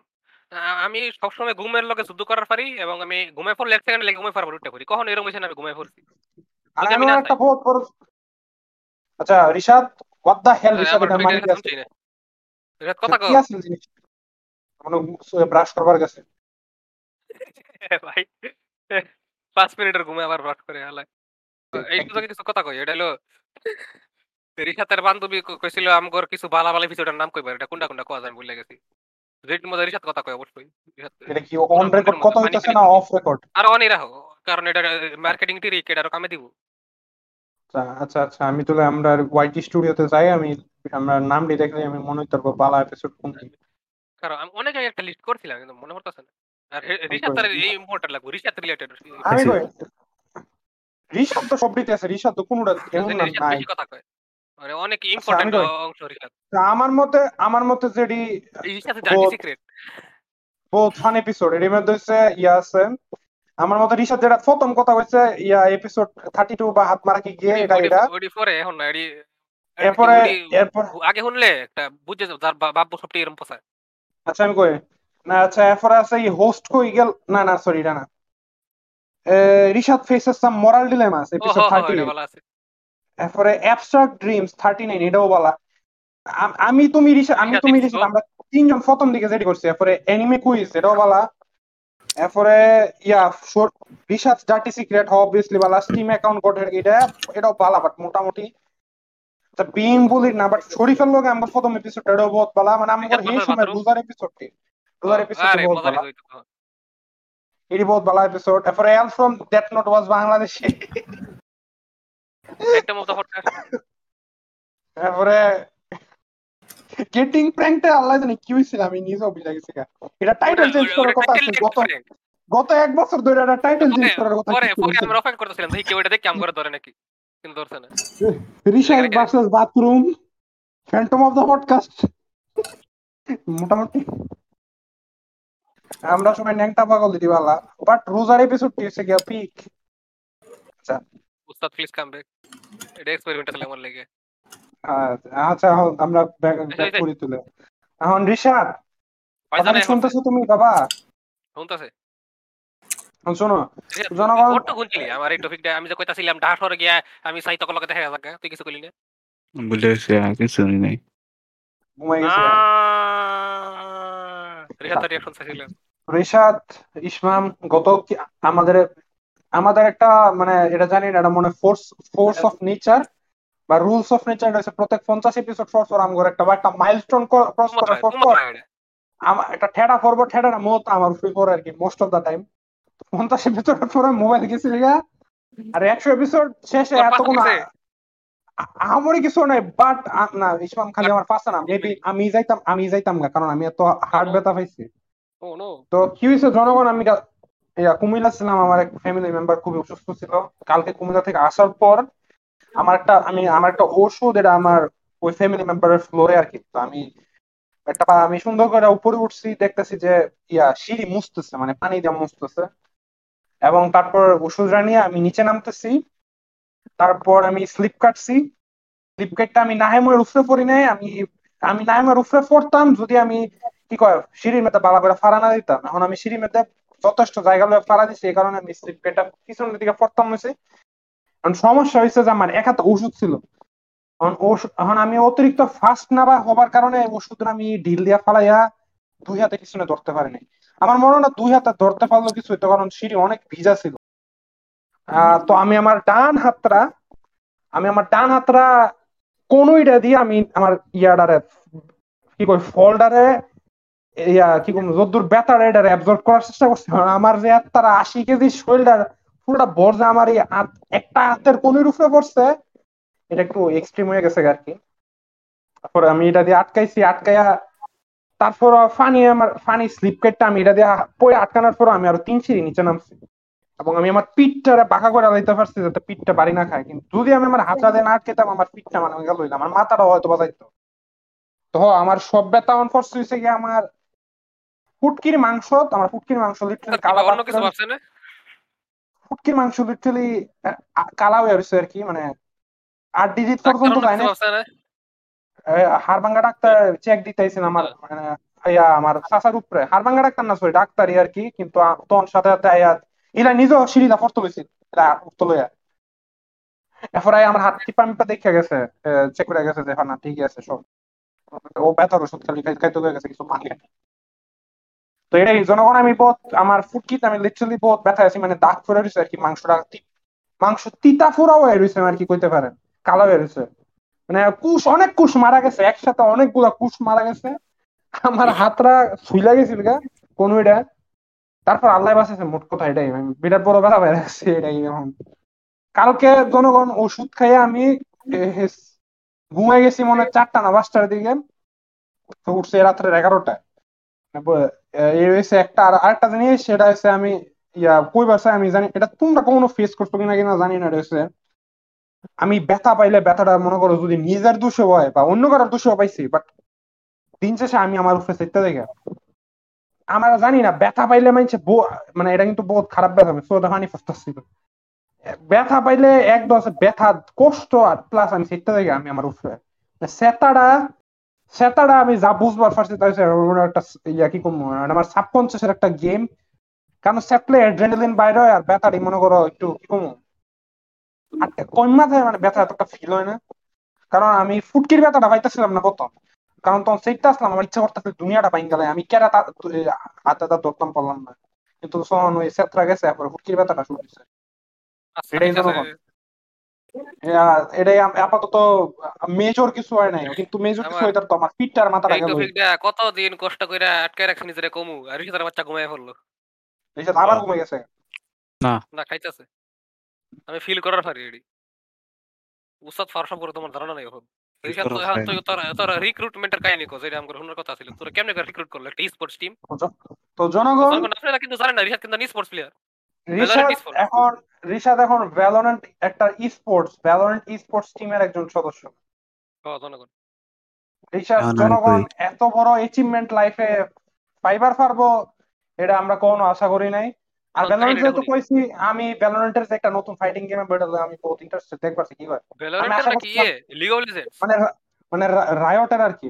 আ- আমি সবসময় ঘুমের লগে যুদ্ধ করার পারি এবং আমি ঘুমাই পড়লে এক সেকেন্ড লেগে ঘুমাই পারব উঠতে পারি কখনো এরকম হয়েছে না আমি ঘুমাই পড়ছি
আর
যদি আমি না
একটা বহুত বড় আচ্ছা রিশাদ হোয়াট হেল
আমার
এটা মানে কি আছে?
শুনছি না। রিশাদ কথা
কি
কও।
আছে জিনিস? মানে ব্রাশ করবার গেছে
ভাই পাঁচ মিনিটের ঘুমে আবার ব্রাশ করে এই সুযোগে কিছু কথা কই এটা হলো রিশাতের বান্ধবী ক- কইছিল আমগর কিছু বালা বালা ভিডিওটার নাম কইবার এটা কোনটা কোনটা কোয়া যায় ভুলে গেছি। রিশাত কথা কয় অবশ্যই।
এটা কি অন রেকর্ড কথা হইতেছে না অফ রেকর্ড
আর অনই রাখো কারণ এটা মার্কেটিং টিরিক এটা আরও কামে দিব।
আচ্ছা আচ্ছা আমি তাহলে আমরা ওয়াইটি স্টুডিওতে যাই আমি আমরা নামটি দেখলে আমি মনে এপিসোড
কারণ আমি অনেক জায়গায় একটা লিস্ট করছিলাম কিন্তু মনে পড়তেছে না। আর এই ইম্পর্টেন্ট লাগবে রিলেটেড
আমি তো সবটিতে আছে ঋষভ তো কোনোটা এমন না
রিশাত
নাই।
বেশি কথা কয়। মানে অনেক আচ্ছা,
ইম্পর্টেন্ট
অংশ রিকাপ
আমার মতে আমার মতে
যেডি
বহুত ফান এপিসোড এর মধ্যে ইয়া আছে। আমার মতে যেটা প্রথম কথা ইয়া এপিসোড 32 বা হাত মারা কি গিয়ে এটা এটা। এরপরে এরপর
আগে শুনলে একটা বুঝে যাও বাপ সবটি পোষায়।
আচ্ছা আমি কই? না আচ্ছা এরপরে আছে ই হোস্ট কই গেল না না সরি এটা না। ঋষভ ফেসেস সাম মোরাল
আছে
এপিসোড
30
তারপরে অ্যাবস্ট্রাক্ট ড্রিমস থার্টি নাইন এটাও বলা। আমি তুমি আমি তুমি আমরা তিনজন প্রথম দিকে যেটি করছি। এরপরে অ্যানিমে কুইজ এটাও বলা। এরপরে yeah research dirty secret obviously বলা। স্টিম অ্যাকাউন্ট গঠের এটা এটাও বলা বাট মোটামুটি। তা বিং বলি না বাট শরীফের লোক আমরা প্রথম এপিসোড এটাও বহুত বলা। মানে আমি
বলি
এই সময় রোজার এপিসোডটি রোজার
এপিসোডটি
বহুত বলা। এটি বহুত বালা এপিসোড এরপরে L from that not was Bangladesh
একটা মতো পডকাস্ট
তারপরে গেটিং প্র্যাঙ্কটা আল্লাহ জানে কি হয়েছিল আমি নিজেও বুঝে গেছি এটা টাইটেল চেঞ্জ করার কথা আছে গত গত এক বছর ধরে এটা টাইটেল চেঞ্জ করার কথা
পরে পরে আমরা অফেন্ড করতেছিলাম দেখি কেউ এটা দেখে আম ধরে নাকি। কিন্তু ধরছে না।
Research versus bathroom phantom of the podcast মোটামুটি। আমরা সবাই ন্যাংটা পাগল দিদি বালা বাট রোজার এপিসোডটি হচ্ছে গিয়া পিক
উস্তাদ প্লিজ কাম ব্যাক এটা আমার লেগে।
আচ্ছা এখন আমরা ব্যাক করি তুলে এখন রিশাদ
পয়সা
শুনতেছো তুমি বাবা?
শুনতাছে।
এখন শোনো জনগণ-
কত গুনছিলি আমার এই টপিকটা আমি যে কইতাছিলাম ঢাকা গিয়া আমি সাই তকলকে দেখা যাক তুই কিছু কইলি না?
বলে কিছু নেই
ঘুমাই গেছে।
রিহাতা রিয়াকশন চাইছিলাম।
রিশাদ ইসমাম গত আমাদের আমাদের একটা মানে এটা জানি না এটা মনে ফোর্স ফোর্স অফ নেচার বা রুলস অফ নেচার হচ্ছে প্রত্যেক পঞ্চাশ এপিসোড পর পর আমগর একটা বা একটা মাইলস্টোন ক্রস করার পর পর আমার একটা ঠেডা করব ঠেডা মত আমার ফ্রি পরে আর কি মোস্ট অফ দা টাইম পঞ্চাশ এপিসোড পরে মোবাইল গেছি গা আর একশো এপিসোড শেষে এত কোনো আমারই কিছু নাই বাট না ইসমাম খালি আমার পাশে না মেবি আমি যাইতাম আমি যাইতাম না কারণ আমি এত হার্ট ব্যথা পাইছি।
নো
তো কি হয়েছে জনগণ আমি কুমিল্লা ছিলাম, আমার এক ফ্যামিলি মেম্বার খুবই অসুস্থ ছিল। কালকে কুমিল্লা থেকে আসার পর আমার একটা, আমি, আমার একটা ওষুধ এটা আমার ওই ফ্যামিলি মেম্বারের ফ্লোরে আর কি। আমি একটা আমি সুন্দর করে উপরে উঠছি, দেখতেছি যে, ইয়া, সিঁড়ি মুছতেছে মানে পানি দিয়ে মুছতেছে। এবং তারপর ওষুধটা নিয়ে আমি নিচে নামতেছি। তারপর আমি স্লিপ কাটছি। স্লিপ কাটটা আমি নাহেমের উপরে পড়ি নাই, আমি আমি নাহেমের উপরে পড়তাম যদি আমি, কি কয়, সিঁড়ির মধ্যে বালা করে ফাড়া না দিতাম। এখন আমি সিঁড়ির মধ্যে যথেষ্ট জায়গা লয়ে ফাড়া দিছে, এই কারণে স্লিপ কেটটা পিছনের দিকে পড়তাম হয়েছে। এখন সমস্যা হয়েছে যে আমার এক হাতে ওষুধ ছিল। এখন ওষুধ আমি অতিরিক্ত ফাস্ট না বা হবার কারণে ওষুধটা আমি ঢিল দিয়া ফালাইয়া দুই হাতে পিছনে ধরতে পারিনি। আমার মনে হয় দুই হাতে ধরতে পারল কিছু হইতো, কারণ সিঁড়ি অনেক ভিজা ছিল। তো আমি আমার ডান হাতটা আমি আমার ডান হাতটা কোনোইটা দিয়ে আমি আমার ইয়াডারে কি কই ফলডারে ইয়া, কি কম যদ্দূর বেতার এটারে অ্যাবজর্ব করার চেষ্টা করছি। আমার যে তারা আশি কেজি শরীরটার পুরোটা বর্জা আমার এই একটা হাতের কোনের উপরে পড়ছে, এটা একটু এক্সট্রিম হয়ে গেছে আর কি তারপরে আমি এটা দিয়ে আটকাইছি, আটকাইয়া তারপর ফানি আমার ফানি স্লিপ কেটটা আমি এটা দিয়ে পরে আটকানোর পর আমি আরও তিন সিঁড়ি নিচে নামছি। এবং আমি আমার পিঠটা বাঁকা করে লাইতে পারছি যাতে পিঠটা বাড়ি না খায়। কিন্তু যদি আমি আমার হাতটা দিয়ে না আটকেতাম আমার পিঠটা মানে গেল আমার মাথাটা হয়তো বাজাইতো তো আমার সব ব্যথা অন ফোর্স হয়েছে গিয়ে আমার ফুটকির মাংস আমার ফুটকির মাংস লিটারালি কালা
অন্য কিছু
পাত্রা-
ভাবছে না?
ফুটকির মাংস লিটারালি কালা হয়ে রয়েছে আর কি মানে আট ডিজিট পর্যন্ত যায় না। হাড়ভাঙ্গা ডাক্তার চেক দিতেছেন আমার মানে, ইয়া আমার চাচার উপরে। হাড়ভাঙ্গা ডাক্তার না সরি ডাক্তারই আর কি কিন্তু তখন সাথে সাথে আয়া এরা নিজেও সিঁড়িটা পড়তে লইছিল এরা উঠতে লইয়া। এরপরে আমার হাত টিপা মিপা দেখে গেছে চেক করে গেছে যে হ্যাঁ না ঠিকই আছে সব। ও ব্যথার ওষুধ খালি খাইতে হয়ে গেছে কিছু মানে তো এটাই, জনগণ আমি বহুত, আমার ফুটকিতে আমি লিটারালি বহুত ব্যথা আছি মানে দাগ ফুরে রয়েছে আর কি মাংসটা মাংস তিতা ফুরাও হয়ে রয়েছে আর কি কইতে পারেন কালো হয়ে রয়েছে মানে কুশ, অনেক কুশ মারা গেছে, একসাথে অনেকগুলা কুশ মারা গেছে। আমার হাতরা ছুইলা গেছিল গা, কোন এটা। তারপর আল্লাহ বাঁচাইছে মোট কথা এটাই বিরাট বড় ব্যথা বেড়ে গেছে এটাই এখন। কালকে জনগণ ওষুধ খাইয়ে আমি ঘুমাই গেছি মনে চারটা না পাঁচটার দিকে, উঠছে রাত্রের এগারোটায়। একটা আর, আরেকটা জিনিস, সেটা হচ্ছে আমি, ইয়া আমি জানি, এটা তোমরা কখনো ফেস করছ কিনা কিনা জানি না হচ্ছে আমি ব্যথা পাইলে ব্যথাটা মনে করো যদি নিজের দোষে হয় বা অন্য কারোর দোষে পাইছি বাট দিন শেষে আমি আমার উপরে চেতে দেখে। আমরা জানি না, ব্যথা পাইলে মানছে মানে এটা কিন্তু বহুত খারাপ ব্যথা, আমি পানি ফসতেছি ব্যথা পাইলে এক দশ ব্যথা, কষ্ট আর প্লাস আমি চেতে দেখে আমি আমার উপরে। সেতাটা সেতাটা আমি যা বুঝবার পারছি তাই একটা ইয়া কি কম আমার সাবকনসিয়াসের একটা গেম কারণ সেটলে অ্যাড্রেনালিন বাইরে হয় আর ব্যথাটি মনে করো একটু কি কম? কম মাথায় মানে ব্যথা এতটা ফিল হয় না। কারণ আমি ফুটকির ব্যথাটা পাইতেছিলাম না প্রথম। কারণ তখন সেইটা আসলাম আমার ইচ্ছা করতেছে দুনিয়াটা পাইন গেলে। আমি কেরা হাতে তা ধরতাম পারলাম না। কিন্তু তখন ওই সেত্রা গেছে তারপরে ফুটকির ব্যথাটা শুরু হয়েছে
আচ্ছা,
এটাই। এ- এটাই আপাতত মেজর কিছু হয় নাই কিন্তু মেজর কিছু হয় তো আমার পিঠটার মাথাটা
এই
গেল
টপিকটা কতদিন কষ্ট করে আটকে রাখছি নিজেরে কমু আর রিসার বাচ্চা ঘুমায় পড়ল।
আবার গেছে?
না। খাইতেছে। আমি ফিল করার পারি এডি। উস্তাদ ফার সম্পর্কে তোমার ধারণা নাই এখন। রিসাদ তো
করার
এখন
রিশাদ এখন ভ্যালোরেন্ট একটা স্পোর্টস ভ্যালোরেন্ট স্পোর্টস টিমের একজন সদস্য। রিশাদ জনগণ এত বড় অ্যাচিভমেন্ট লাইফে পাইবার পারব এটা আমরা কখনো আশা করি নাই। আর ভ্যালোরেন্ট যেহেতু কইছি আমি ভ্যালোরেন্টের একটা নতুন ফাইটিং গেমে বেরোলে আমি বহুত ইন্টারেস্টেড দেখবার কি হয়।
ভ্যালোরেন্টের
আশা
নাকি ইয়ে লিগ অফ লিজেন্ডস
মানে মানে রায়োটের আর কি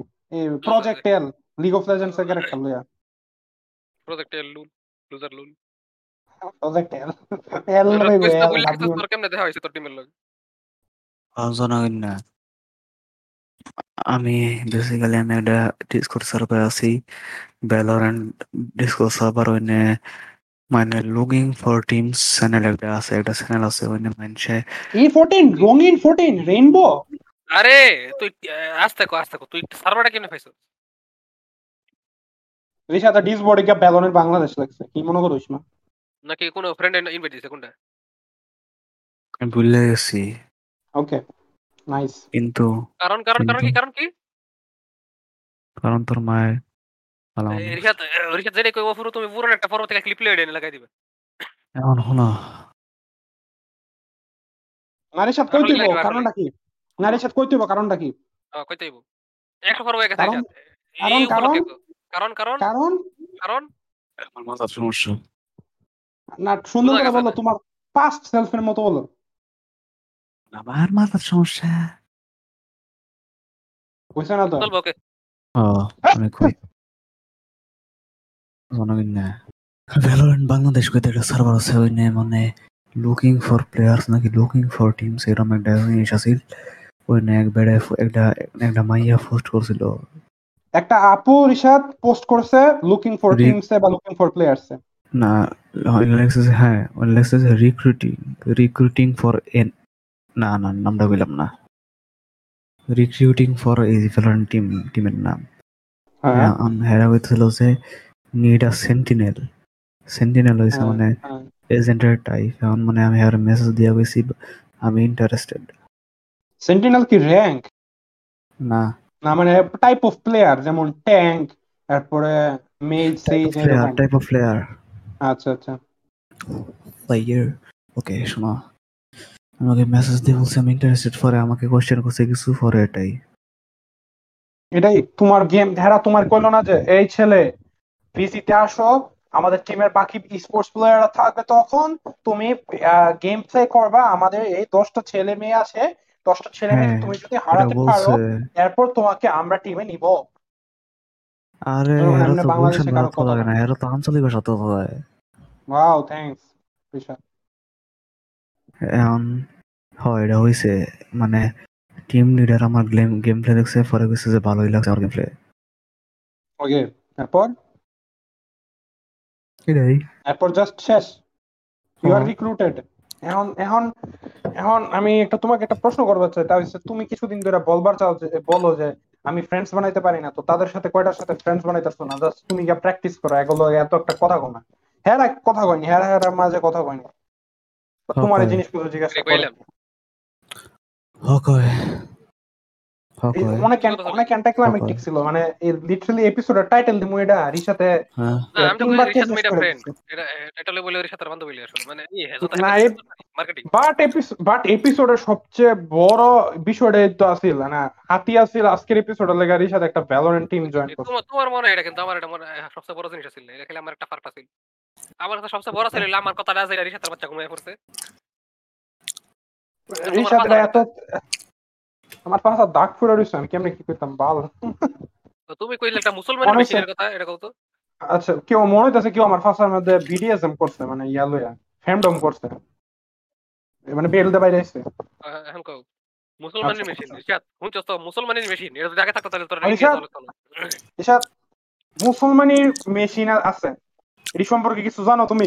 project L League of Legends এর ক্যারেক্টার লইয়া
project lul loser lul
project L L রইবে
তোর কেমনে দেখা হইছে তোর টিমের লগে?
জনগণ না। আমি বেসিক্যালি আমি একটা ডিসকর্ড সার্ভার আছি। ভ্যালোরেন্ট ডিসকর্ড সার্ভার ওইনে মানে লুকিং ফর টিমস চ্যানেল একটা আছে একটা চ্যানেল আছে ওইনে মানুষে
ই ফোরটিন রঙিন ফোরটিন রেইনবো
আরে তুই আস্তে কো আস্তে কো তুই সার্ভারটা কেমনে পাইছো
রিশাদ ডিসবোর্ডে গিয়ে ভ্যালোরেন্ট বাংলাদেশ লাগছে। কি মনে করিস না
নাকি কোনো ফ্রেন্ড ইনভাইট দিছে কোনটা?
আমি ভুলে গেছি।
ওকে নাইস
কিন্তু
কারণ কারণ কারণ কি কারণ কি?
কারণ তোর মায়ের
রিসাদ আহ, রিসাদ যেটা কইবো তুমি পুরো একটা থেকে ক্লিপ লাগাই দিবে।
এখন শোনো।
নারিশাদ কই তুইব? কারণটা কি? নারিশাদ কই তুইব? কারণটা কি?
কইতে একটা ফটো হয়ে গেছে
কারণ- কারণ- কারণ?
কারণ কারণ
আমার সমস্যা।
না সুন্দর করে বলো তোমার পাস্ট সেলফের মতো বলো।
আমার মাথার সমস্যা।
বুঝছে না তো?
ওকে।
ও আমি জনগণ না। ভ্যালোরেন্ট বাংলাদেশ একটা সার্ভার আছে ওইনে মানে লুকিং ফর প্লেয়ার্স নাকি লুকিং ফর টিমস এরকম একটা জিনিস আছিল ওইনে এক বেড়ে একটা একটা মাইয়া পোস্ট করছিল।
একটা আপু রিশাদ পোস্ট করছে লুকিং ফর টিমসে বা লুকিং ফর প্লেয়ার্সে
না লেখছে হ্যাঁ লেখছে রিক্রুটিং রিক্রুটিং ফর এন না না নামটা বললাম না। রিক্রুটিং ফর এই ভ্যালোরেন্ট টিম টিমের নাম।
হ্যাঁ।
হেরা হইতেছিল যে নিড আ সেন্টিনেল সেন্টিনেল হয়েছে
হ্যাঁ,
মানে
হ্যাঁ।
এজেন্টের টাইপ এখন মানে আমি আর মেসেজ দিয়া গেছি আমি ইন্টারেস্টেড
সেন্টিনেল কি র্যাঙ্ক
না।
না মানে টাইপ অফ প্লেয়ার যেমন ট্যাঙ্ক তারপরে mage
player type of player
আচ্ছা আচ্ছা।
প্লেয়ার ওকে শোনো। আমাকে মেসেজ দিয়ে বলছে আমি ইন্টারেস্টেড পরে আমাকে কোশ্চেন করছে কিছু পরে এটাই।
এটাই তোমার গেম ধারা তোমার কইলো না যে এই ছেলে পিসিতে আসো আমাদের টিমের বাকি স্পোর্টস প্লেয়াররা থাকবে তখন তুমি গেম প্লে করবা। আমাদের এই দশটা ছেলে মেয়ে আছে দশটা ছেলে মেয়ে
হ্যাঁ,
তুমি যদি হারাতে পারো এরপর তোমাকে আমরা টিমে নিব।
আরে এরা তো
কারও
ভালো
কথা
লাগে না এরা তো আঞ্চলিক ভাষা তো হয়
ওয়াও থ্যাঙ্কস রিশাদ
এখন হয় এটা হয়েছে মানে টিম লিডার আমার গেম গেম প্লে দেখছে পরে কইছে যে ভালোই লাগছে আমার গেম প্লে
ওকে তারপর
এটাই।
এরপর জাস্ট শেষ। You R. রিক্রুটেড এখন এখন এখন আমি একটা তোমাকে একটা প্রশ্ন করব চাই তা হচ্ছে তুমি কিছুদিন ধরে বলবার চাও যে বলো যে আমি ফ্রেন্ডস বানাইতে পারি না তো তাদের সাথে কয়টার সাথে ফ্রেন্ডস বানাইতেছো না? জাস্ট তুমি গিয়ে প্র্যাকটিস করো এগুলো এত একটা কথা কো হ্যাঁ কথা কইনি হ্যাঁ হ্যাঁ মাঝে কথা কইনি তোমার. জিনিসগুলো জিজ্ঞাসা
আমি
করে
কইলাম।
হকয়
এই
হকয়
অনেক অনেক অ্যান্টাইক্লাইমেটিক ছিল মানে লিটারালি এপিসোডের টাইটেল দিমু এটা রিসাতে বাট এপিসোড বাট এপিসোডের সবচেয়ে বড় বিষয়টা তো আছিল না হাতি আছিল আজকের এপিসোডের লেগে রিসাত একটা ভ্যালোরেন্ট টিম জয়েন করছে।
তোমার তোমার মনে হয় এটা কিন্তু আমার এটা মনে সবচেয়ে বড় জিনিস ছিল এটা খেলে আমার একটা ফার্ক আছিল। আমার কাছে সবচেয়ে বড় ছিল আমার কথাটা আছে রিশাদের বাচ্চা ঘুমিয়ে পড়ছে।
রিসাত এত আমার পাশে দাগ ফুরে রইছে আমি কেমনে কি করতাম বাল।
তো তুমি কইলে একটা মুসলমানের মেশিনের কথা এটা কত
আচ্ছা কেউ মনে হইতেছে কেউ আমার ফাঁসার মধ্যে বিডিএসএম করছে মানে ইয়ালোয়া ফ্যান্ডম করছে। মানে বেলতে বাইরে আসছে।
এখন কও। মুসলমানের মেশিন। রিশাদ শুনছস তো? মুসলমানের মেশিন এটা আগে থাকতো তাহলে তোর
রিশাদ, রিসাত মুসলমানি মেশিন আছে। এটি সম্পর্কে কিছু জানো তুমি?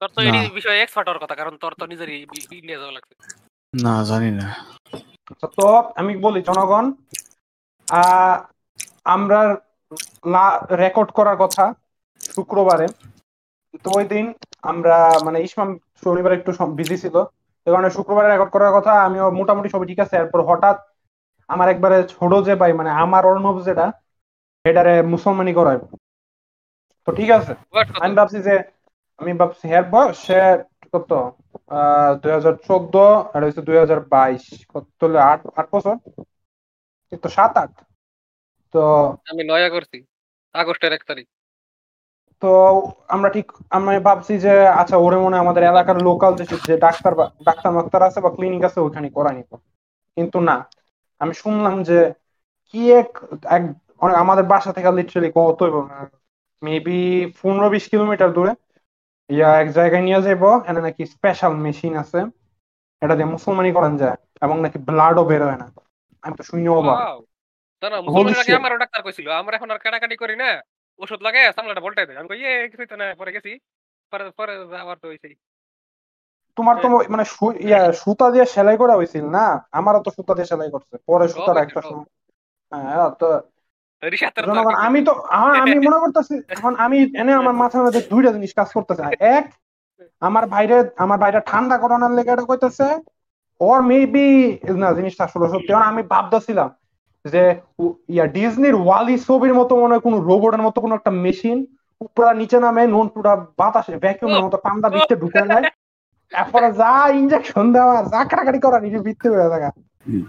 তোর তো এই বিষয়ে এক্সপার্ট হওয়ার কথা কারণ তোর তো নিজেরই ইন্ডিয়া যাওয়া লাগছে।
না জানি না।
আচ্ছা, তো আমি বলি জনগণ আহ, আমরা রেকর্ড করার কথা শুক্রবারে। তো ওই দিন আমরা মানে ইসমাম শনিবার একটু বিজি ছিল। এই কারণে শুক্রবারে রেকর্ড করার কথা আমিও মোটামুটি সবই ঠিক আছে। এরপর হঠাৎ আমার একবারে ছোট যে ভাই মানে আমার অর্ণব যেটা এটারে মুসলমানি করায়। তো ঠিক আছে? আমি ভাবছি যে আমি ভাবছি হের বয়স সে কত? দুই হাজার চোদ্দ আর হচ্ছে দুই হাজার বাইশ। কত আট আট বছর? তো সাত আট। তো
আমি নয়া করছি আগস্টের এক তারিখ।
তো আমরা ঠিক আমি ভাবছি যে আচ্ছা ওরে মনে আমাদের এলাকার লোকাল যে ডাক্তার ডাক্তার মাক্তার আছে বা ক্লিনিক আছে ওইখানে করাই নিত কিন্তু না আমি শুনলাম যে কি এক অনেক আমাদের বাসা থেকে লিটারালি কত মেবি পনেরো বিশ কিলোমিটার দূরে। ইয়া এক জায়গায় নিয়ে যাইবো এখানে নাকি স্পেশাল মেশিন আছে। এটা দিয়ে মুসলমানি করান যায় এবং নাকি ব্লাডও বের হয় না। আমি তো শুনি অবাক!
দাঁড়া, মুসলমানের আগে আমারও ডাক্তার কইছিল আমরা এখন আর কাটাকাটি করি না। ওষুধ লাগে সামলাটা বলটাই দেয়। আমি কই ইয়ে কিছুই তো না পরে গেছি। পরে পরে আবার তো হইছেই।
তোমার তো মানে ইয়া সুতা দিয়ে সেলাই করা হয়েছিল না? আমারও তো সুতা দিয়ে সেলাই করছে পরে সুতার একটা সময় হ্যাঁ তো আমি তো আমি মনে করতেছি এখন আমি এনে আমার মাথার মধ্যে দুইটা জিনিস কাজ করতেছে। এক আমার ভাইরে আমার ভাইরা ঠান্ডা করোনার লেগে এটা কইতেছে। ওর মেবি না জিনিসটা আসলে সত্যি কারণ আমি ভাবতেছিলাম যে ইয়া ডিজনির ওয়ালি ছবির মতো মনে হয় কোনো রোবটের মতো কোনো একটা মেশিন উপরা নিচে নামে নুন পুরা বাতাসে ভ্যাকিউমের মতো পান্ডা ভিতরে ঢুকে যায়। এরপরে যা ইনজেকশন দেওয়া যা কাটাকাটি করা নিজের ভিত্তি হয়ে যায়।
হুম।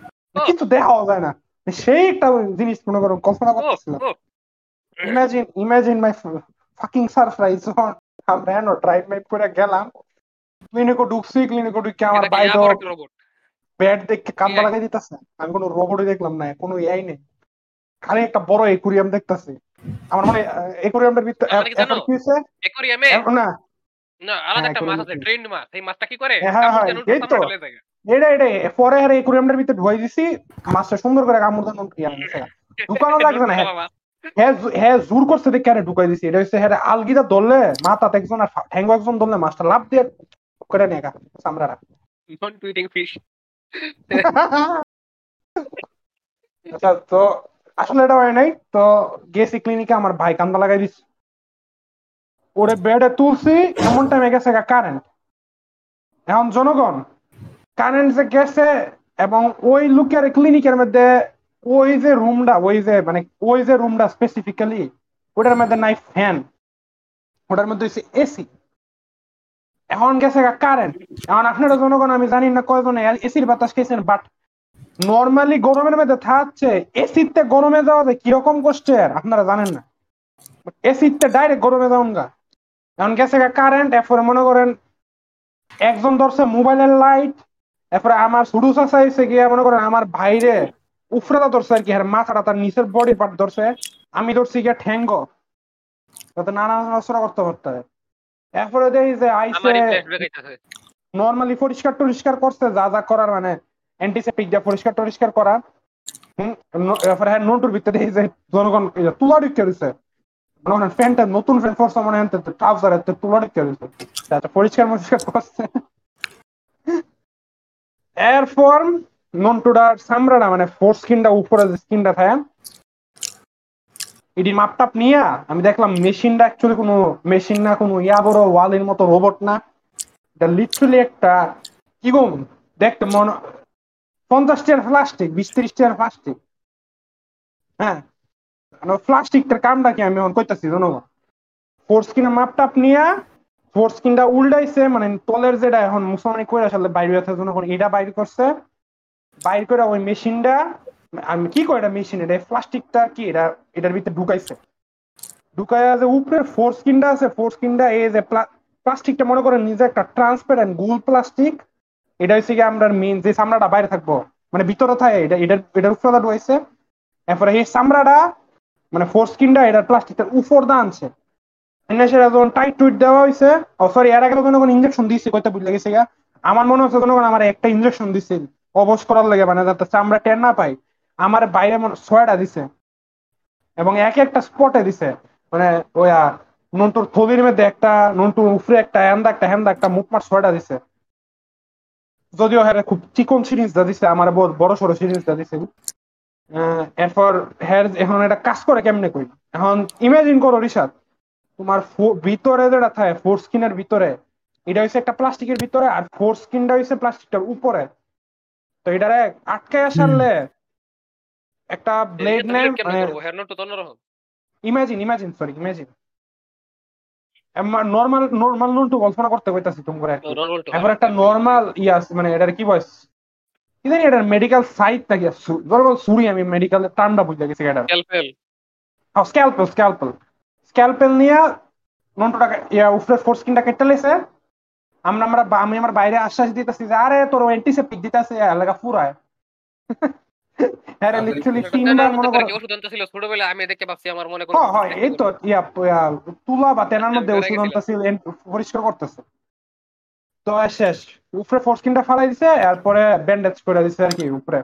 কিছু দেখাও যায় না। সেই একটা জিনিস মনে করো কল্পনা
ও,
করতেছিলাম। Imagine imagine my fucking surprise আমরা এনো ড্রাইভ মাইভ করে গেলাম। ক্লিনিকও ঢুকছি ক্লিনিকও ঢুকে আমার
কি
বাইরে? ব্যাট দেখে কান্দা লাগাই দিতেছে। আমি কোনো রোবটই দেখলাম না কোনো এআই নেই। খালি একটা বড় একুরিয়াম দেখতেছি। আমার মানে একুরিয়ামটার ভিতরে
মানে কি?
এখন কি হয়েছে
aquarium
এখন না।
না, আলাদা
হ্যাঁ,
একটা মাছ আছে ট্রেন্ড মাছ। এই মাছটা কি করে?
হ্যাঁ, হ্যাঁ,
দিয়ে
এই তো। এটা এটা পরে আর একুরিয়ামটার ভিতরে ঢুকাই দিছি। মাছটা সুন্দর করে কামড় দান ঢুকানো লাগছে না, হ্যাঁ। জোর করছে দেখে আরে ঢুকাই দিছি। এটা হচ্ছে হ্যাঁ আলগিটা ধরলে মাথাতে একজন আর ঠ্যাঙ্গো একজন ধরলে মাছটা লাভ দিয়ে করে নেগা সামরারা
non-tweeting fish।
আচ্ছা তো আসলে এটা হয় নাই। তো গেছি ক্লিনিকে আমার ভাই কান্দা লাগাই দিছি। ওরে বেডে তুলছি এমন টাইমে গেছে কারেন্ট এখন জনগণ কারেন্ট যে গেছে এবং ওই লোকের ক্লিনিকের মধ্যে ওই যে রুমটা ওই যে মানে ওই যে রুমটা স্পেসিফিক্যালি ওটার মধ্যে নাই ফ্যান ওটার মধ্যে হচ্ছে এসি এখন গেছে কারেন্ট এখন আপনারা জনগণ, আমি জানি না কয়জনে এসির বাতাস খেয়েছেন বাট নর্মালি গরমের মধ্যে থাকছে এসিতে গরমে যাওয়া যায় কীরকম কষ্টের, আপনারা জানেন না। এসিতে ডাইরেক্ট গরমে যাওন গা। এখন গেছে কারেন্ট এরপরে মনে করেন একজন ধরছে মোবাইলের লাইট এরপরে আমার সুডু চাইছে গিয়ে মনে করেন আমার ভাইরে উফরাটা ধরছে আর কি আর মাথাটা তার নিচের বডি পার্ট ধরছে আমি ধরছি গিয়ে ঠ্যাঙ্গ। যাতে নানা নড়াচড়া করতে পারতে। এরপরে দেখি যে আইসে। নর্মালি পরিষ্কার টরিষ্কার করছে যা যা করার মানে অ্যান্টিসেপ্টিক দিয়ে পরিষ্কার টরিষ্কার করা। এরপরে হ্যাঁ নোটুর ভিতরে এই যে জনগণ তুলা ঢুকে দিছে। মনে প্যান্টটা নতুন প্যান্ট পরছে মনে হয় ট্রাউজার তুলা ঢুকে দিছে। পরিষ্কার মরিষ্কার করছে। এরপর নন্টুডার সামরাটা মানে ফোর স্কিনটা উপরে যে স্কিনটা থাকে এটি মাপটাপ নিয়ে আমি দেখলাম মেশিনটা অ্যাকচুয়ালি কোনো মেশিন না কোনো ইয়া বড় ওয়ালের মতো রোবট না এটা লিটারালি একটা কি গো দেখতে মনে পঞ্চাশ টাকার প্লাস্টিক বিশ ত্রিশ টাকার প্লাস্টিক হ্যাঁ প্লাস্টিকটার কামটা কি আমি এখন কইতাছি জানো ফোর স্কিনের মাপটাপ নিয়ে ফোর স্কিনটা উল্টাইছে মানে তলের যেটা এখন মুসলমানি করে আসলে বাইরে আছে জনগণ এটা বাইর করছে, বাইর করে ওই মেশিনটা, আমি কি করে এটা মেশিন, এটা প্লাস্টিকটা কি, এটা, এটার ভিতরে ঢুকাইছে। ঢুকাইয়া যে উপরে ফোর স্কিনটা আছে ফোর স্কিনটা এই যে প্লাস্টিকটা মনে করেন নিজে একটা ট্রান্সপারেন্ট গুল প্লাস্টিক, এটা হচ্ছে কি আমরা মেইন যে চামড়াটা বাইরে থাকব মানে ভিতরে থাকে, এটা এটার এটার উপরে ঢুকাইছে। এরপরে এই চামড়াটা মানে ফোর স্কিনটা এটা প্লাস্টিকটার উপর দা আনছে। এনে টাইট টুইট দেওয়া হয়েছে ও সরি এর আগে তো কোনো ইঞ্জেকশন বুঝলে গেছে গা। আমার মনে হচ্ছে কোনো আমার একটা ইঞ্জেকশন দিছে অবশ করার লাগে মানে যাতে চামড়া না পাই আমার বাইরে ছয়টা দিছে এবং এক একটা স্পটে দিছে। মানে নন্টুর থলির মধ্যে একটা নন্টুর উপরে একটা হ্যান্দা একটা হ্যান্দা একটা মুখমার ছয়টা দিছে। যদিও হ্যাঁ খুব চিকন সিরিজটা দিছে আমার বড় সড়ো সিরিজটা দিছে। আহ, এরপর হ্যার এখন এটা কাজ করে কেমনে কই এখন ইমাজিন করো রিসাদ তোমার ফো- ভিতরে যেটা থাকে ফোর স্কিনের ভিতরে এটা হচ্ছে একটা প্লাস্টিকের ভিতরে আর ফোর স্কিনটা হচ্ছে প্লাস্টিকটার উপরে। তো এটারে আটকে আসারলে একটা ব্লেড নেই মানে imagine imagine sorry imagine normal normal নুন তো কল্পনা করতে কইতাছি তুমি করে একটু।
নর্মাল তো
এবার একটা নর্মাল ইয়াস মানে এটার কি বয়স? কি জানি এটার মেডিকেল সাইট থাকি ধরো সুরি আমি মেডিকেল টার্মটা বুঝতে গেছি এটার।
ক্যালপেল
স্ক্যালপেল স্ক্যালপেল স্ক্যালপেল নিয়ে নন্টুটাকে ইয়া উপরে ফোর স্কিনটা কেটে লেছে। আমরা আমরা আমি আমার বাইরে আশ্বাস দিতেছি যে আরে তোর অ্যান্টিসেপ্টিক দিতেছে এলাকা পুরায় হ্যাঁ লিটারালি তিনবার মনে করো।
ওষুধ ছিল ছোটবেলা আমি দেখে ভাবছি আমার মনে
হ্যাঁ হ্যাঁ এই তো ইয়া তুলা বা তেনার মধ্যে ওষুধ। আনতেছে পরিষ্কার করতেছে। তো আর শেষ। উপরে ফোর স্কিনটা ফালাই দিছে এরপরে ব্যান্ডেজ করে দিছে আর কি উপরে।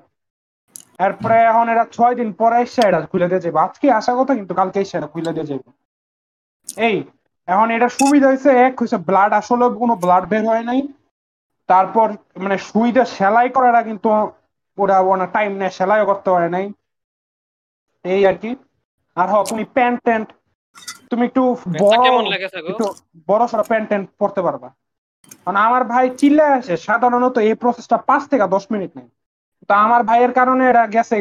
এরপরে এখন এরা ছয় দিন পরে এসে এটা খুলে দিয়ে যাবে আজকে আসা কথা কিন্তু কালকে এসে এটা খুলে দিয়ে যাবে এই এখন এটা সুবিধা হয়েছে এক হয়েছে ব্লাড আসলে কোনো ব্লাড বের হয় নাই। তারপর মানে সুইটা সেলাই করাটা কিন্তু ওরা অনেক টাইম নেয় সেলাইও করতে পারে নাই। এই আর কি। আর হ তুমি প্যান্ট ট্যান্ট তুমি একটু বড় একটু বড় সড়ো প্যান্ট ট্যান্ট পরতে পারবা। কারণ আমার ভাই চিল্লে আসে সাধারণত এই প্রসেসটা পাঁচ থেকে দশ মিনিট নেই তো আমার ভাইয়ের কারণে এটা গেছে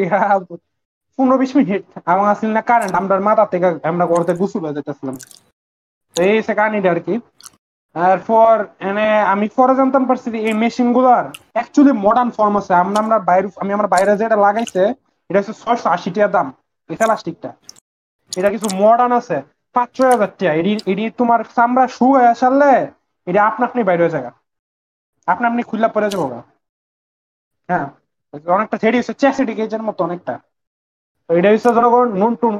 পনেরো বিশ মিনিট আমার আসলে না কারেন্ট আমরা মাথা থেকে আমরা ঘরতে গুসুল হয়ে যেতেছিলাম তো এই সে কাহিনীটা আর কি। এরপর এনে আমি পরে জানতাম পারছি যে এই মেশিনগুলার অ্যাকচুয়ালি মডার্ন ফর্ম আছে। আমরা আমরা বাইরে আমি আমার বাইরে যেটা লাগাইছে, এটা হচ্ছে ছয়শো আশি টাকা দাম, এই প্লাস্টিকটা। এটা কিছু মডার্ন আছে পাঁচ ছয় হাজার টাকা এটি এটি তোমার চামড়া শু হয়ে আসারলে এটা আপনা আপনি বাইরে হয়ে যাবে। আপনা আপনি খুললা পরে যাব হ্যাঁ অনেকটা থেরি হচ্ছে চ্যাসিডি গেজের মতো অনেকটা। তো এটা হচ্ছে জনগণ নুন টুন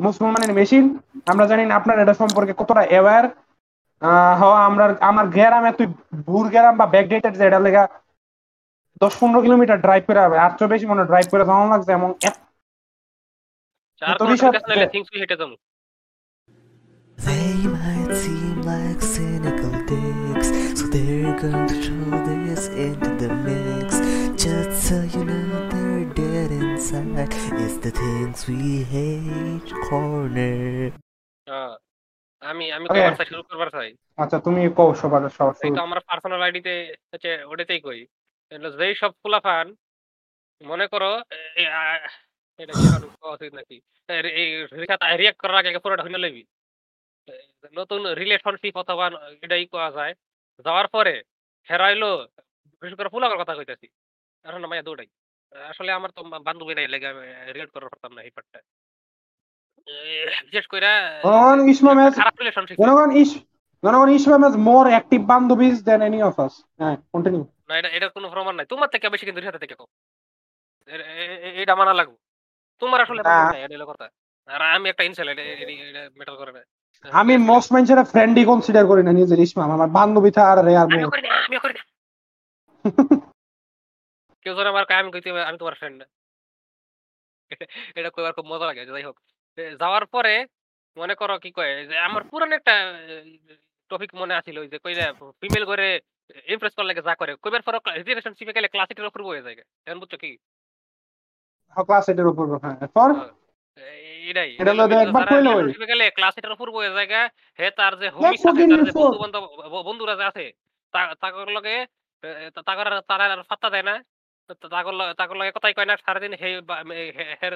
মুসলমানের মেশিন আমরা জানি না আপনার এটা সম্পর্কে কতটা অ্যাওয়ার হ আমরা আমার গ্রামে তুই ভুর গ্রাম বা ব্যাকডেটেড যে এটা লেগা দশ পনেরো কিলোমিটার ড্রাইভ করে হবে আর চেয়ে বেশি মনে ড্রাইভ করে যাওয়া লাগছে এবং এত- তো
They might seem like cynical dicks, so they're going to throw this into the mix. Just so you know inside. It's the things we hate corner.
আমি আমি চাই শুরু করবার চাই
আচ্ছা তুমি কও সবার সবার
তো আমার পার্সোনাল আইডিতে হচ্ছে ওটাতেই কই। যেই সব ফুলাফান মনে করো এটা কি নাকি? এই রিয়াক্ট করার আগে পুরোটা হইনা লইবি। নতুন রিলেশনশিপ অথবা এটাই কোয়া যায়। যাওয়ার পরে হেরাইলো বিশেষ করে ফুলাকার কথা কইতাছি। এখন মাইয়া দৌড়াই। আসলে আমার তো বা- বান্ধবী নাই লেগে আমি রিলেট করার পারতাম না এই পার্টটা বিশেষ
জনগণ ইসমা ম্যাচ
খারাপ রিলেশনশিপ
জনগণ ইস জনগণ ইসমা ম্যাচ মোর অ্যাক্টিভ বান্ধবীজ দেন এনি অফ আস হ্যাঁ কন্টিনিউ
না এটা এটার কোনো প্রমাণ নাই। তোমার থেকে বেশি কিন্তু রিহাতে থেকে কম। এ- এ- এ- এটা মানা লাগবে। তোমার আসলে বান্ধবী নাই, এটা হলো কথা। আর আমি একটা ইনসেল এটা মেটাল করে না।
আমি মোস্ট মানুষের ফ্রেন্ডই কনসিডার করি না নিজের ইসমা। আমার বান্ধবী থার আর আর
আমিও করি না আমিও করি না। কেউ যদি আমার কয় আমি কইতে আমি তোমার ফ্রেন্ড এটা কইবার খুব মজা লাগে যাই হোক। এ, যাওয়ার পরে মনে করো কি কয় যে আমার পুরানো একটা টপিক মনে আছিল ওই যে কই ফিমেল করে ইমপ্রেস করলে যা করে। কইবার পরে রিলেশনশিপে গেলে ক্লাস এর উপর হয়ে যায় এখন বুঝছ কি?
ক্লাস এটার উপর হ্যাঁ। পর
এটাই
এটা হলো যে একবার কইলে হইল।
গেলে ক্লাস এর উপর হে তার যে হোমিস আছে তার যে বন্ধু বান্ধব বন্ধুরা যে আছে তাগর লগে তাগর তারা আর ফাত্তা দেয় না। তাগর লগে কথাই কয় না সারাদিন হে হের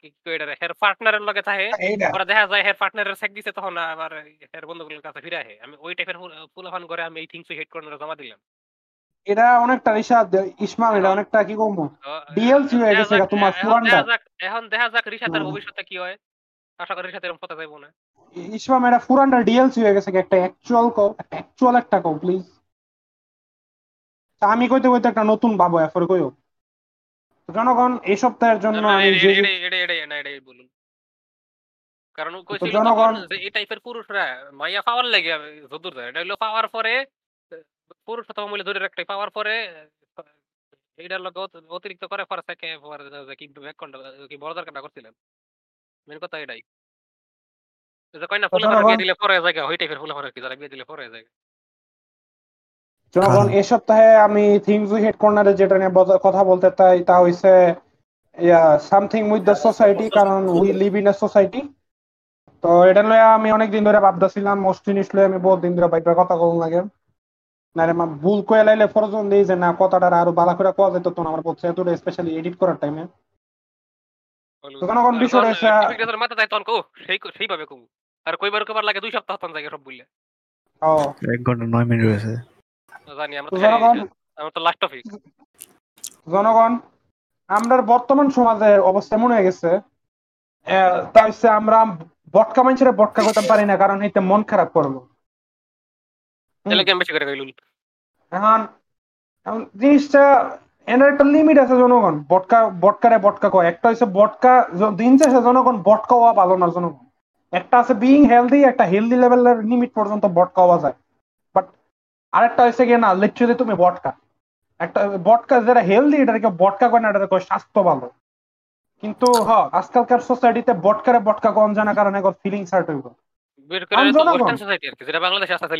কি কই হের পার্টনারের লগে থাকে।
এইটা
দেখা যায় হের পার্টনারের সেক দিছে তখন আবার হের বন্ধুগুলোর কাছে ফিরে আহে। আমি ওই টাইপের ফুলাফান করে আমি এই থিংস হেড কর্নারে জমা দিলাম।
এটা অনেকটা ইসমাম এটা অনেকটা কি
তো,
হয়ে গেছে তোমার
এখন
পুরানটা।
যাক এখন দেখা যাক রিশাতের ভবিষ্যতে কি হয়। আশা করি রিশাত এরকম পথে যাইবো না।
ইসমাম এটা পুরানটা ডিএলসি হয়ে গেছে একটা অ্যাকচুয়াল অ্যাকচুয়াল একটা কো প্লিজ আমি কইতে কইতে একটা নতুন ভাবো এরপরে কইও। জনগণ এই সপ্তাহের জন্য আমি
এ-
যে
এ- এটাই- এটাই- এটাই- বলুন। কারণ ও কইছিল
জনগণ-
এই টাইপের পুরুষরা মাইয়া পাওয়ার লাগে যদুর এটা হলো পাওয়ার পরে পুরুষোত্তম মূল্য ধরে রাখতে পাওয়ার পরে এইটার লগে অতিরিক্ত করে পরে থেকে পরে যে কি ব্যাক কি বড় দরকারটা করছিলেন? মেন কথা এটাই। যে কয় না ফুলে বিয়ে দিলে পরে জায়গা ওই টাইপের ফুলে কি যারা বিয়ে দিলে পরে জায়গা।
জনগণ এই সপ্তাহে আমি থিংস উই হেড কর্নারে যেটা নিয়ে কথা বলতে চাই তা হইছে সামথিং উইথ দ্য সোসাইটি কারণ we live in a society তো এটা লয়ে আমি অনেক দিন ধরে ভাবতেছিলাম মোস্ট জিনিস লয়ে আমি বহুত দিন ধরে বাইকের কথা বলুন লাগে। না রে মা ভুল কয়ে লাইলে ফরজন দিই যে না কথাটা আরও ভালো করে কোয়া যেত তো আমার বলছে এতটা স্পেশালি এডিট করার টাইমে তো জনগণ বিষয়টা হচ্ছে-
মাথা যায় তখন কো সেই সেইভাবে কো আর কইবার কইবার লাগে দুই সপ্তাহ তখন জায়গা সব বললে
ও।
এক ঘণ্টা নয় মিনিট হয়েছে
জানি আমরা
তো জনগণ
আমার তো টপিক
জনগণ আমরা বর্তমান সমাজের অবস্থা এমন হয়ে গেছে তা হচ্ছে আমরা বটকা মানুষের বটকা করতে পারি না কারণ এতে মন খারাপ করব। এখন জিনিসটা এর একটা লিমিট আছে জনগণ বটকা বটকারে বটকা কয়। একটা হচ্ছে বটকা দিন শেষে জনগণ বটকা হওয়া ভালো না জনগণ। একটা আছে বিইং হেলদি একটা হেলদি লেভেলের লিমিট পর্যন্ত বটকা হওয়া যায়। আরেকটা হচ্ছে গিয়ে না লিটারালি তুমি বটকা একটা বটকা যেটা হেলদি এটাকে বটকা কয় না এটাকে স্বাস্থ্য ভালো। কিন্তু হ আজকালকার সোসাইটিতে বটকারে বটকা কম জানা কারণে ফিলিংস হার্ট হইব।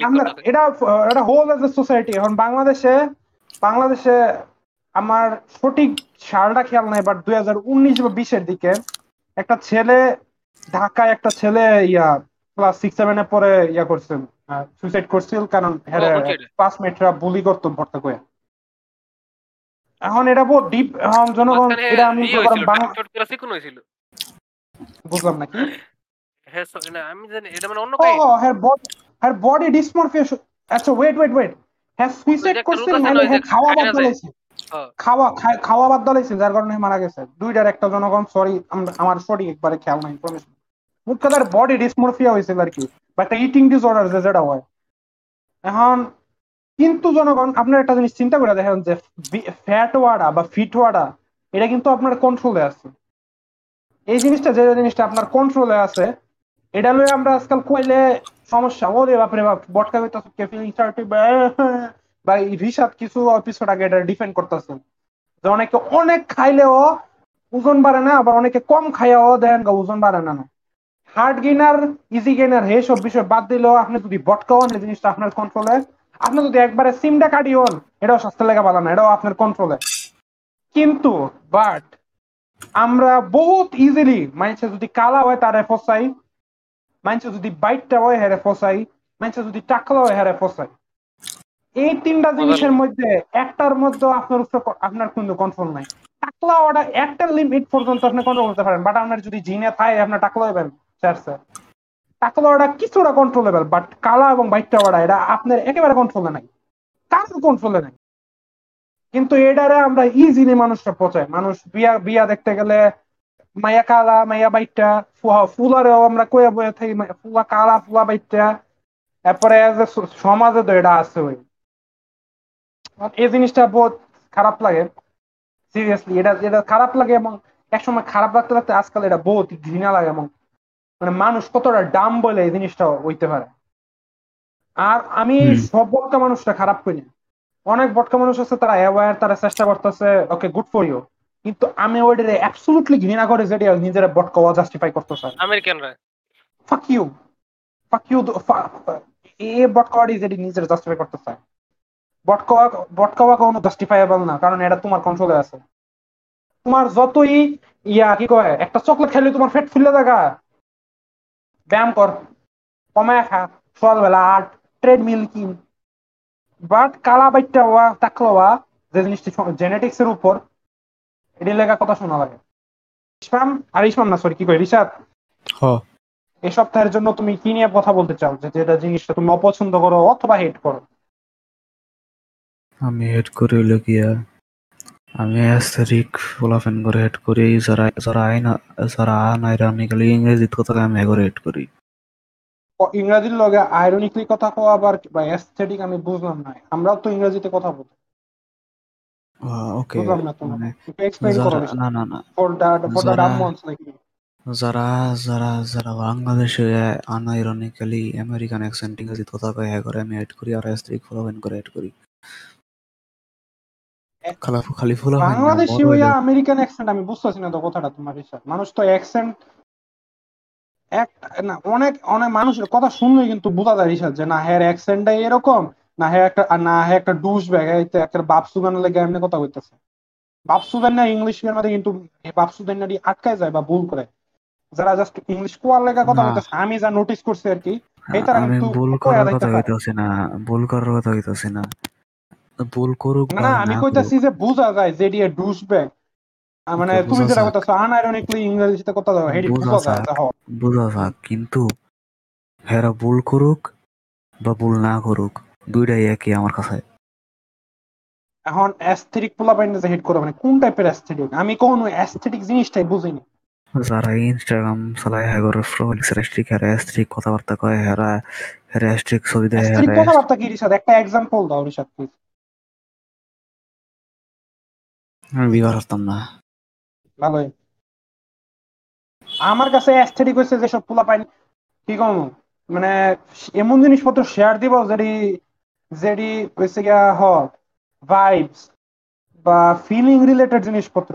করে কি
এটা এটা হোল এজ এ সোসাইটি এখন বাংলাদেশে বাংলাদেশে আমার সঠিক সালটা খেয়াল নাই বাট দুই হাজার উনিশ বা বিশের দিকে একটা ছেলে ঢাকায় একটা ছেলে ইয়া ক্লাস সিক্স সেভেনে পরে ইয়া করছেন। সুইসাইড করছিল কারণ হ্যাঁ। পাঁচ মিনিটরা বুলি করতো ভর্তা করে। এখন এটা বহুত ডিপ এখন জনগণ এটা আমি বুঝলাম নাকি?
হ্যাঁ না, আমি জানি এটা মানে অন্য কাহিনী।
হ্যার বডি ডিসমরফিয়া আচ্ছা ওয়েট ওয়েট ওয়েট হ্যাঁ সুইসাইড করছে হ্যাঁ খাওয়া বাদ দিয়েছে।
হ্যাঁ।
খাওয়া খাওয়া বাদ দিয়েছে যার কারণে মারা গেছে। দুইটার একটা জনগণ সরি আমার সঠিক একবারে খেয়াল নাই ইনফরমেশন কথার বডি ডিসমরফিয়া হয়েছিল আর কি। বা একটা ইটিং ডিসঅর্ডার যে যেটা হয়, এখন কিন্তু জনগণ আপনার একটা জিনিস চিন্তা করে দেখেন যে ফ্যাট ওয়াডা বা ফিট ওয়াডা, এটা কিন্তু আপনার কন্ট্রোলে আছে। এই জিনিসটা, যে জিনিসটা আপনার কন্ট্রোলে আছে, এটা লয়ে আমরা আজকাল কইলে সমস্যা। ওরে বাপরে বাপ বটকা হইতাছে কে? ফিলিং সার্টি বা রিসাদ কিছু এপিসোড আগে এটা ডিফেন্ড করতেছে। যে অনেকে অনেক খাইলেও ওজন বাড়ে না, আবার অনেকে কম খাইয়াও দেখেন ওজন বাড়ে না না। হার্ড গেইনার ইজি গেইনার হে সব বিষয় বাদ দিলেও আপনি যদি বটকা হন এই জিনিসটা আপনার কন্ট্রোলে আপনি যদি একবারে সিমটা কাটি হন এটাও স্বাস্থ্য লেগে ভালো না এটাও আপনার কন্ট্রোলে কিন্তু বাট আমরা বহুত ইজিলি মানুষে যদি কালা হয় তারে ফসাই। মানুষে যদি বাইকটা হয় হেরে ফসাই। মানুষে যদি টাকলা হয় হেরে ফসাই। এই তিনটা জিনিসের মধ্যে একটার মধ্যে আপনার আপনার কিন্তু কন্ট্রোল নাই। টাকলা ওটা একটা লিমিট পর্যন্ত আপনি কন্ট্রোল করতে পারেন বাট আপনার যদি জিনে থাকে আপনার টাকলা হবেন চার্সে টাকলা ওটা কিছুটা কন্ট্রোলেবল বাট কালা এবং বাইকটা ওটা এটা আপনার একেবারে কন্ট্রোলে নাই। কারোর কন্ট্রোলে নাই। কিন্তু এটারে আমরা ইজিলি মানুষটা পচাই। মানুষ বিয়া বিয়া দেখতে গেলে মাইয়া কালা মাইয়া বাইটটা ফুলারেও আমরা কয়ে বয়ে থাকি ফুলা কালা, ফুলা বাইটটা এরপরে যে সমাজে তো এটা আছে ওই এই জিনিসটা বহুত খারাপ লাগে। সিরিয়াসলি এটা এটা খারাপ লাগে এবং একসময় খারাপ লাগতে লাগতে আজকাল এটা বহুত ঘৃণা লাগে এবং মানে মানুষ কতটা ডাম বলে এই জিনিসটা হইতে পারে। আর আমি সব বলতে মানুষটা খারাপ করি না। অনেক বটকা মানুষ আছে তারা অ্যাওয়ার তারা চেষ্টা করতেছে ওকে গুড ফর ইউ কিন্তু আমি ওইটারে অ্যাবসলিউটলি ঘৃণা করে যেটা নিজের বটকা ওয়া জাস্টিফাই করতে চাই
আমেরিকানরা।
Fuck you. Fuck you এ বটকাওয়াটি যেটি নিজের জাস্টিফাই করতে চায় বটকাওয়া বটকাওয়া কোনো জাস্টিফাইবল না কারণ এটা তোমার কন্ট্রোলে আছে। তোমার যতই ইয়া কি কয় একটা চকলেট খেলে তোমার পেট ফুলে থাকা ব্যায়াম কর কমায় খা সকালবেলা আর ট্রেডমিল কিন। বাট কালা বাইটটা হওয়া থাকল হওয়া যে জিনিসটি জেনেটিক্স এর উপর এটি লেখা কথা শোনা লাগে। ইসমাম আর ইসমাম না সরি কি কয় রিসাদ
হ।
এই সপ্তাহের জন্য তুমি কি নিয়ে কথা বলতে চাও? যে যেটা জিনিসটা তুমি অপছন্দ করো অথবা হেট করো?
আমি হেড করি গিয়া আমি ফলাফেন করে হেড করি যারা যারা আইন যারা আনাইরানিক্যালি ইংরেজিত কথা আমি এগরে হেড করি।
ইংরেজির লগে আইরনিকলি কথা কওয়া আবার বা অ্যাস্থেটিক আমি বুঝলাম না। আমরাও তো ইংরেজিতে কথা বলি।
ওকে।
না
মানে
করো
না না না।
ফর দ্য ফর দ্য
যারা-
ডাম ওয়ান্স লাইক
যারা যারা যারা বাংলাদেশে আনাইরনিক্যালি আমেরিকান অ্যাকসেন্ট ইংরেজিত কথা কয় হ্যাঁ করে আমি হেড করি আর অ্যাস্থেটিক ফলাফেন করে হেড করি।
বাংলাদেশি হইয়া আমেরিকান অ্যাকসেন্ট আমি বুঝতেছি না তো কথাটা তোমার মানুষ তো অ্যাকসেন্ট এক না অনেক অনেক মানুষের কথা শুনলেই কিন্তু বোঝা যায় যে না হ্যাঁ অ্যাকসেন্টটাই এরকম না হ্যাঁ একটা না হ্যাঁ একটা ডুস ব্যাগ একটা বাপসু লেগে এমনি কথা কইতেছে। বাপসু না ইংলিশ গান মধ্যে কিন্তু বাপসু গান আটকায় যায় বা ভুল করে। যারা জাস্ট ইংলিশ কোয়ার লেগে কথা। বলতেছে আমি যা নোটিস করছি আর কি এই কিন্তু
ভুল করার কথা। না ভুল করার কথা না। ভুল করুক
না না আমি কইতাছি যে বোঝা যায় যে দিয়ে ডুসব্যাগ মানে তুমি যেটা। কইতাছো আনআইরনিকলি ইংরেজিতে কথা দাও হেডি
বোঝা
যায়
বোঝা যাক কিন্তু হেরা ভুল করুক বা ভুল না করুক দুইটাই একই আমার কাছে।
এখন অ্যাস্থেটিক পোলা পাইন যে হেড করে মানে কোন টাইপের অ্যাস্থেটিক আমি কোনো অ্যাস্থেটিক জিনিসটাই বুঝিনি।
যারা ইনস্টাগ্রাম চালায় হ্যাগর স্ট্রিক হেরা স্ট্রিক কথাবার্তা কয় হেরা হেরা স্ট্রিক ছবি দেয়
অ্যাস্থেটিক
হেরা
কথাবার্তা কি রিসাদ একটা এক্সাম্পল দাও রিসাদ প্লিজ
আমি না।
ভালোই। আমার কাছে অ্যাস্থেটিক হচ্ছে যেসব পোলা পাইন কি কম? মানে এমন জিনিসপত্র শেয়ার দিব যেটি যেটি হচ্ছে গিয়া হ ভাইবস বা ফিলিং রিলেটেড জিনিসপত্র।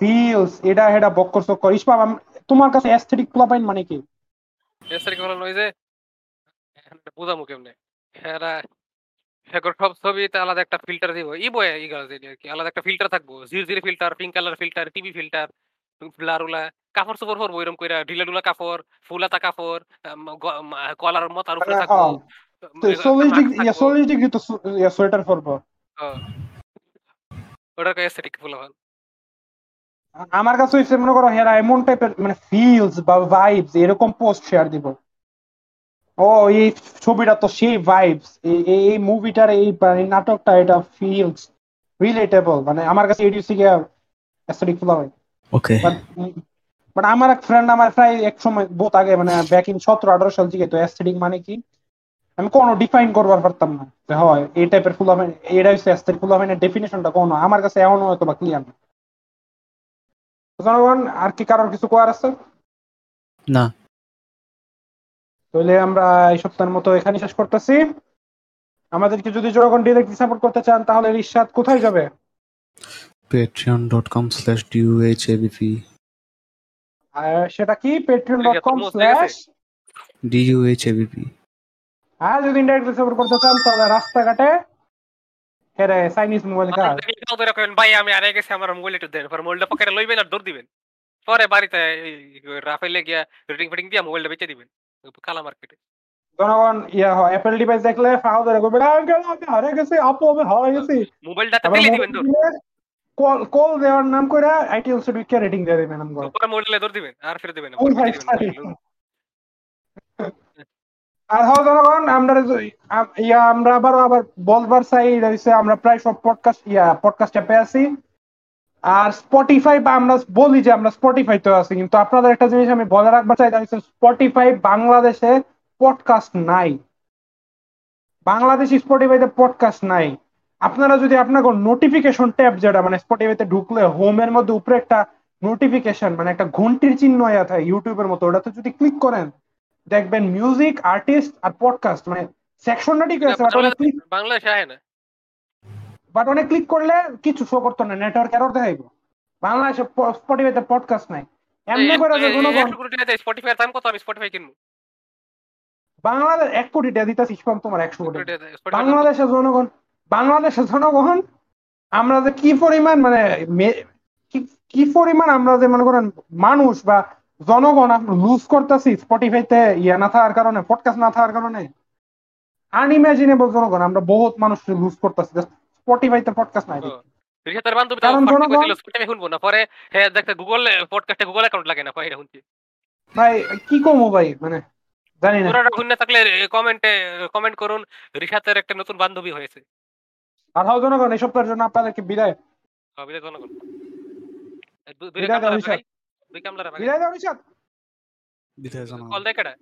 ফিলস এটা এটা বক্কর চক্কর। ইসমাম তোমার কাছে অ্যাস্থেটিক পোলা পাইন মানে কি?
এসের কি হলো ওই যে বুঝামু কেমনে? এরা এখন সব ছবিতে আলাদা একটা ফিল্টার দিব। ই বয় ই গাছ আর কি আলাদা একটা ফিল্টার থাকব। জির জির filter pink colour filter TV filter blur উলা কাপড় চোপড় পরবো এরকম কইরা। ঢিলা ডুলা কাপড় ফুলাতা কাপড় কলার মতার উপরে
হ্যাঁ,
থাকব।
চল্লিশ ডিগ্রি চল্লিশ ডিগ্রি তো সোয়েটার পরবো।
ওটা এসেটিক ফুলাবান
আমার কাছে মনে করো হেরা এমন টাইপের মানে ফিলস বা ভাইবস এরকম পোস্ট শেয়ার দিব। ও এই ছবিটা তো সেই ভাইবস এই মুভিটার এই নাটকটা এটা ফিলস রিলেটেবল মানে আমার কাছে হচ্ছে গিয়া অ্যাস্থেটিক ফুলা হয়
ওকে
বাট আমার এক ফ্রেন্ড আমার প্রায় এক সময় বহুত আগে মানে ব্যাক ইন সতেরো আঠারো সাল থেকে তো অ্যাস্থেটিক মানে কি? আমি কোনো ডিফাইন করবার পারতাম না। যে হয় এই টাইপের ফুল হবে এটা হচ্ছে অ্যাস্থেটিক ফুল হবে ডেফিনেশনটা কোনো আমার কাছে এমন হয়তো বা ক্লিয়ার না। জনগণ আর কি কারোর কিছু কোয়ার আছে?
না।
তাহলে আমরা এই সপ্তাহের মতো এখানে শেষ করতেছি। আমাদেরকে যদি জনগণ ডিরেক্টলি সাপোর্ট করতে চান তাহলে রিশাদ কোথায় যাবে?
patreon.com slash duhabp
আর সেটা কি? পেট্রিয়ন ডট কম
ঠিক আছে,
স্ল্যাশ
duhabp
আর যদি ইনডাইরেক্টলি সাপোর্ট করতে চান তাহলে রাস্তাঘাটে হেরে চাইনিজ মোবাইল কার
ভাই আমি আরে গেছি আমার মোবাইল একটু দেন পরে মোবাইলটা পকেটে লইবেন আর দৌড় দিবেন। পরে বাড়িতে রাফেলে গিয়া রেটিং ফিটিং দিয়া মোবাইলটা বেচে দিবেন। কালা মার্কেটে।
জনগণ ইয়া হয় অ্যাপেল ডিভাইস দেখলে ফাও ধরে করবে আঙ্কেল আমি হারে গেছি আপু আমি হারাই গেছি।
দিলে দিবেন দৌড়
কল কল দেওয়ার নাম করে আইটিএল স্টুডিও রেটিং দিয়ে দেবেন নাম করে
আর ফিরে দিবেন.
আর হ্যাঁ জনগণ আমরা ইয়া আমরা আবার আবার বলবার চাই আমরা প্রায় সব পডকাস্ট ইয়া পডকাস্ট অ্যাপে আছি। আর স্পটিফাই বা আমরা বলি যে আমরা স্পটিফাই তো আছি কিন্তু আপনাদের একটা জিনিস আমি বলে রাখবার চাই স্পটিফাই বাংলাদেশে পডকাস্ট নাই। বাংলাদেশি স্পটিফাইতে পডকাস্ট নাই। আপনারা যদি আপনার নোটিফিকেশন ট্যাব যেটা মানে স্পটিফাইতে ঢুকলে হোমের মধ্যে উপরে একটা নোটিফিকেশন মানে একটা ঘন্টির চিহ্ন ইয়া থাকে ইউটিউবের মতো ওটাতে যদি ক্লিক করেন দেখবেন মিউজিক আর্টিস্ট আর পডকাস্ট মানে সেকশনটা ঠিক আছে
বাংলাদেশে আয় না।
বাট অনেক ক্লিক করলে কিছু শো করতো না নেটওয়ার্ক এরর দেখাইবো। বাংলাদেশে স্পটিফাইতে পডকাস্ট নাই। এমনি করে যে জনগণ
স্পটিফাই দাম কত? আমি স্পটিফাই কিনবো।
বাংলাদেশ এক কোটি টাকা দিতেছি কম তোমার একশো কোটি বাংলাদেশের জনগণ বাংলাদেশের জনগণ আমরা যে কি পরিমাণ মানে কি- পরিমাণ আমরা যে মনে করেন মানুষ বা জনগণ আমরা লুজ করতেছি স্পটিফাইতে ইয়া না থাকার কারণে পডকাস্ট না থাকার কারণে আনইমাজিনেবল জনগণ আমরা বহুত মানুষ লুজ করতেছি। স্পটিফাইতে পডকাস্ট নাই।
রিসাতের বান্ধবী
জনগণ-
স্পটিফাই শুনব না পরে হ্যাঁ দেখতে গুগল পডকাস্টে গুগল অ্যাকাউন্ট লাগে না পরে শুনছি।
ভাই কি কমো ভাই মানে জানি না।
শুনে থাকলে কমেন্টে কমেন্ট করুন রিসাতের একটা নতুন বান্ধবী হয়েছে
আর হাও জনগণ এই সপ্তাহের জন্য আপনাদেরকে বিদায়।
হবে জনগণ।
বিদায় দাও, বিদায় দাও
বিদায় জানাব
কল দেয় কেডা?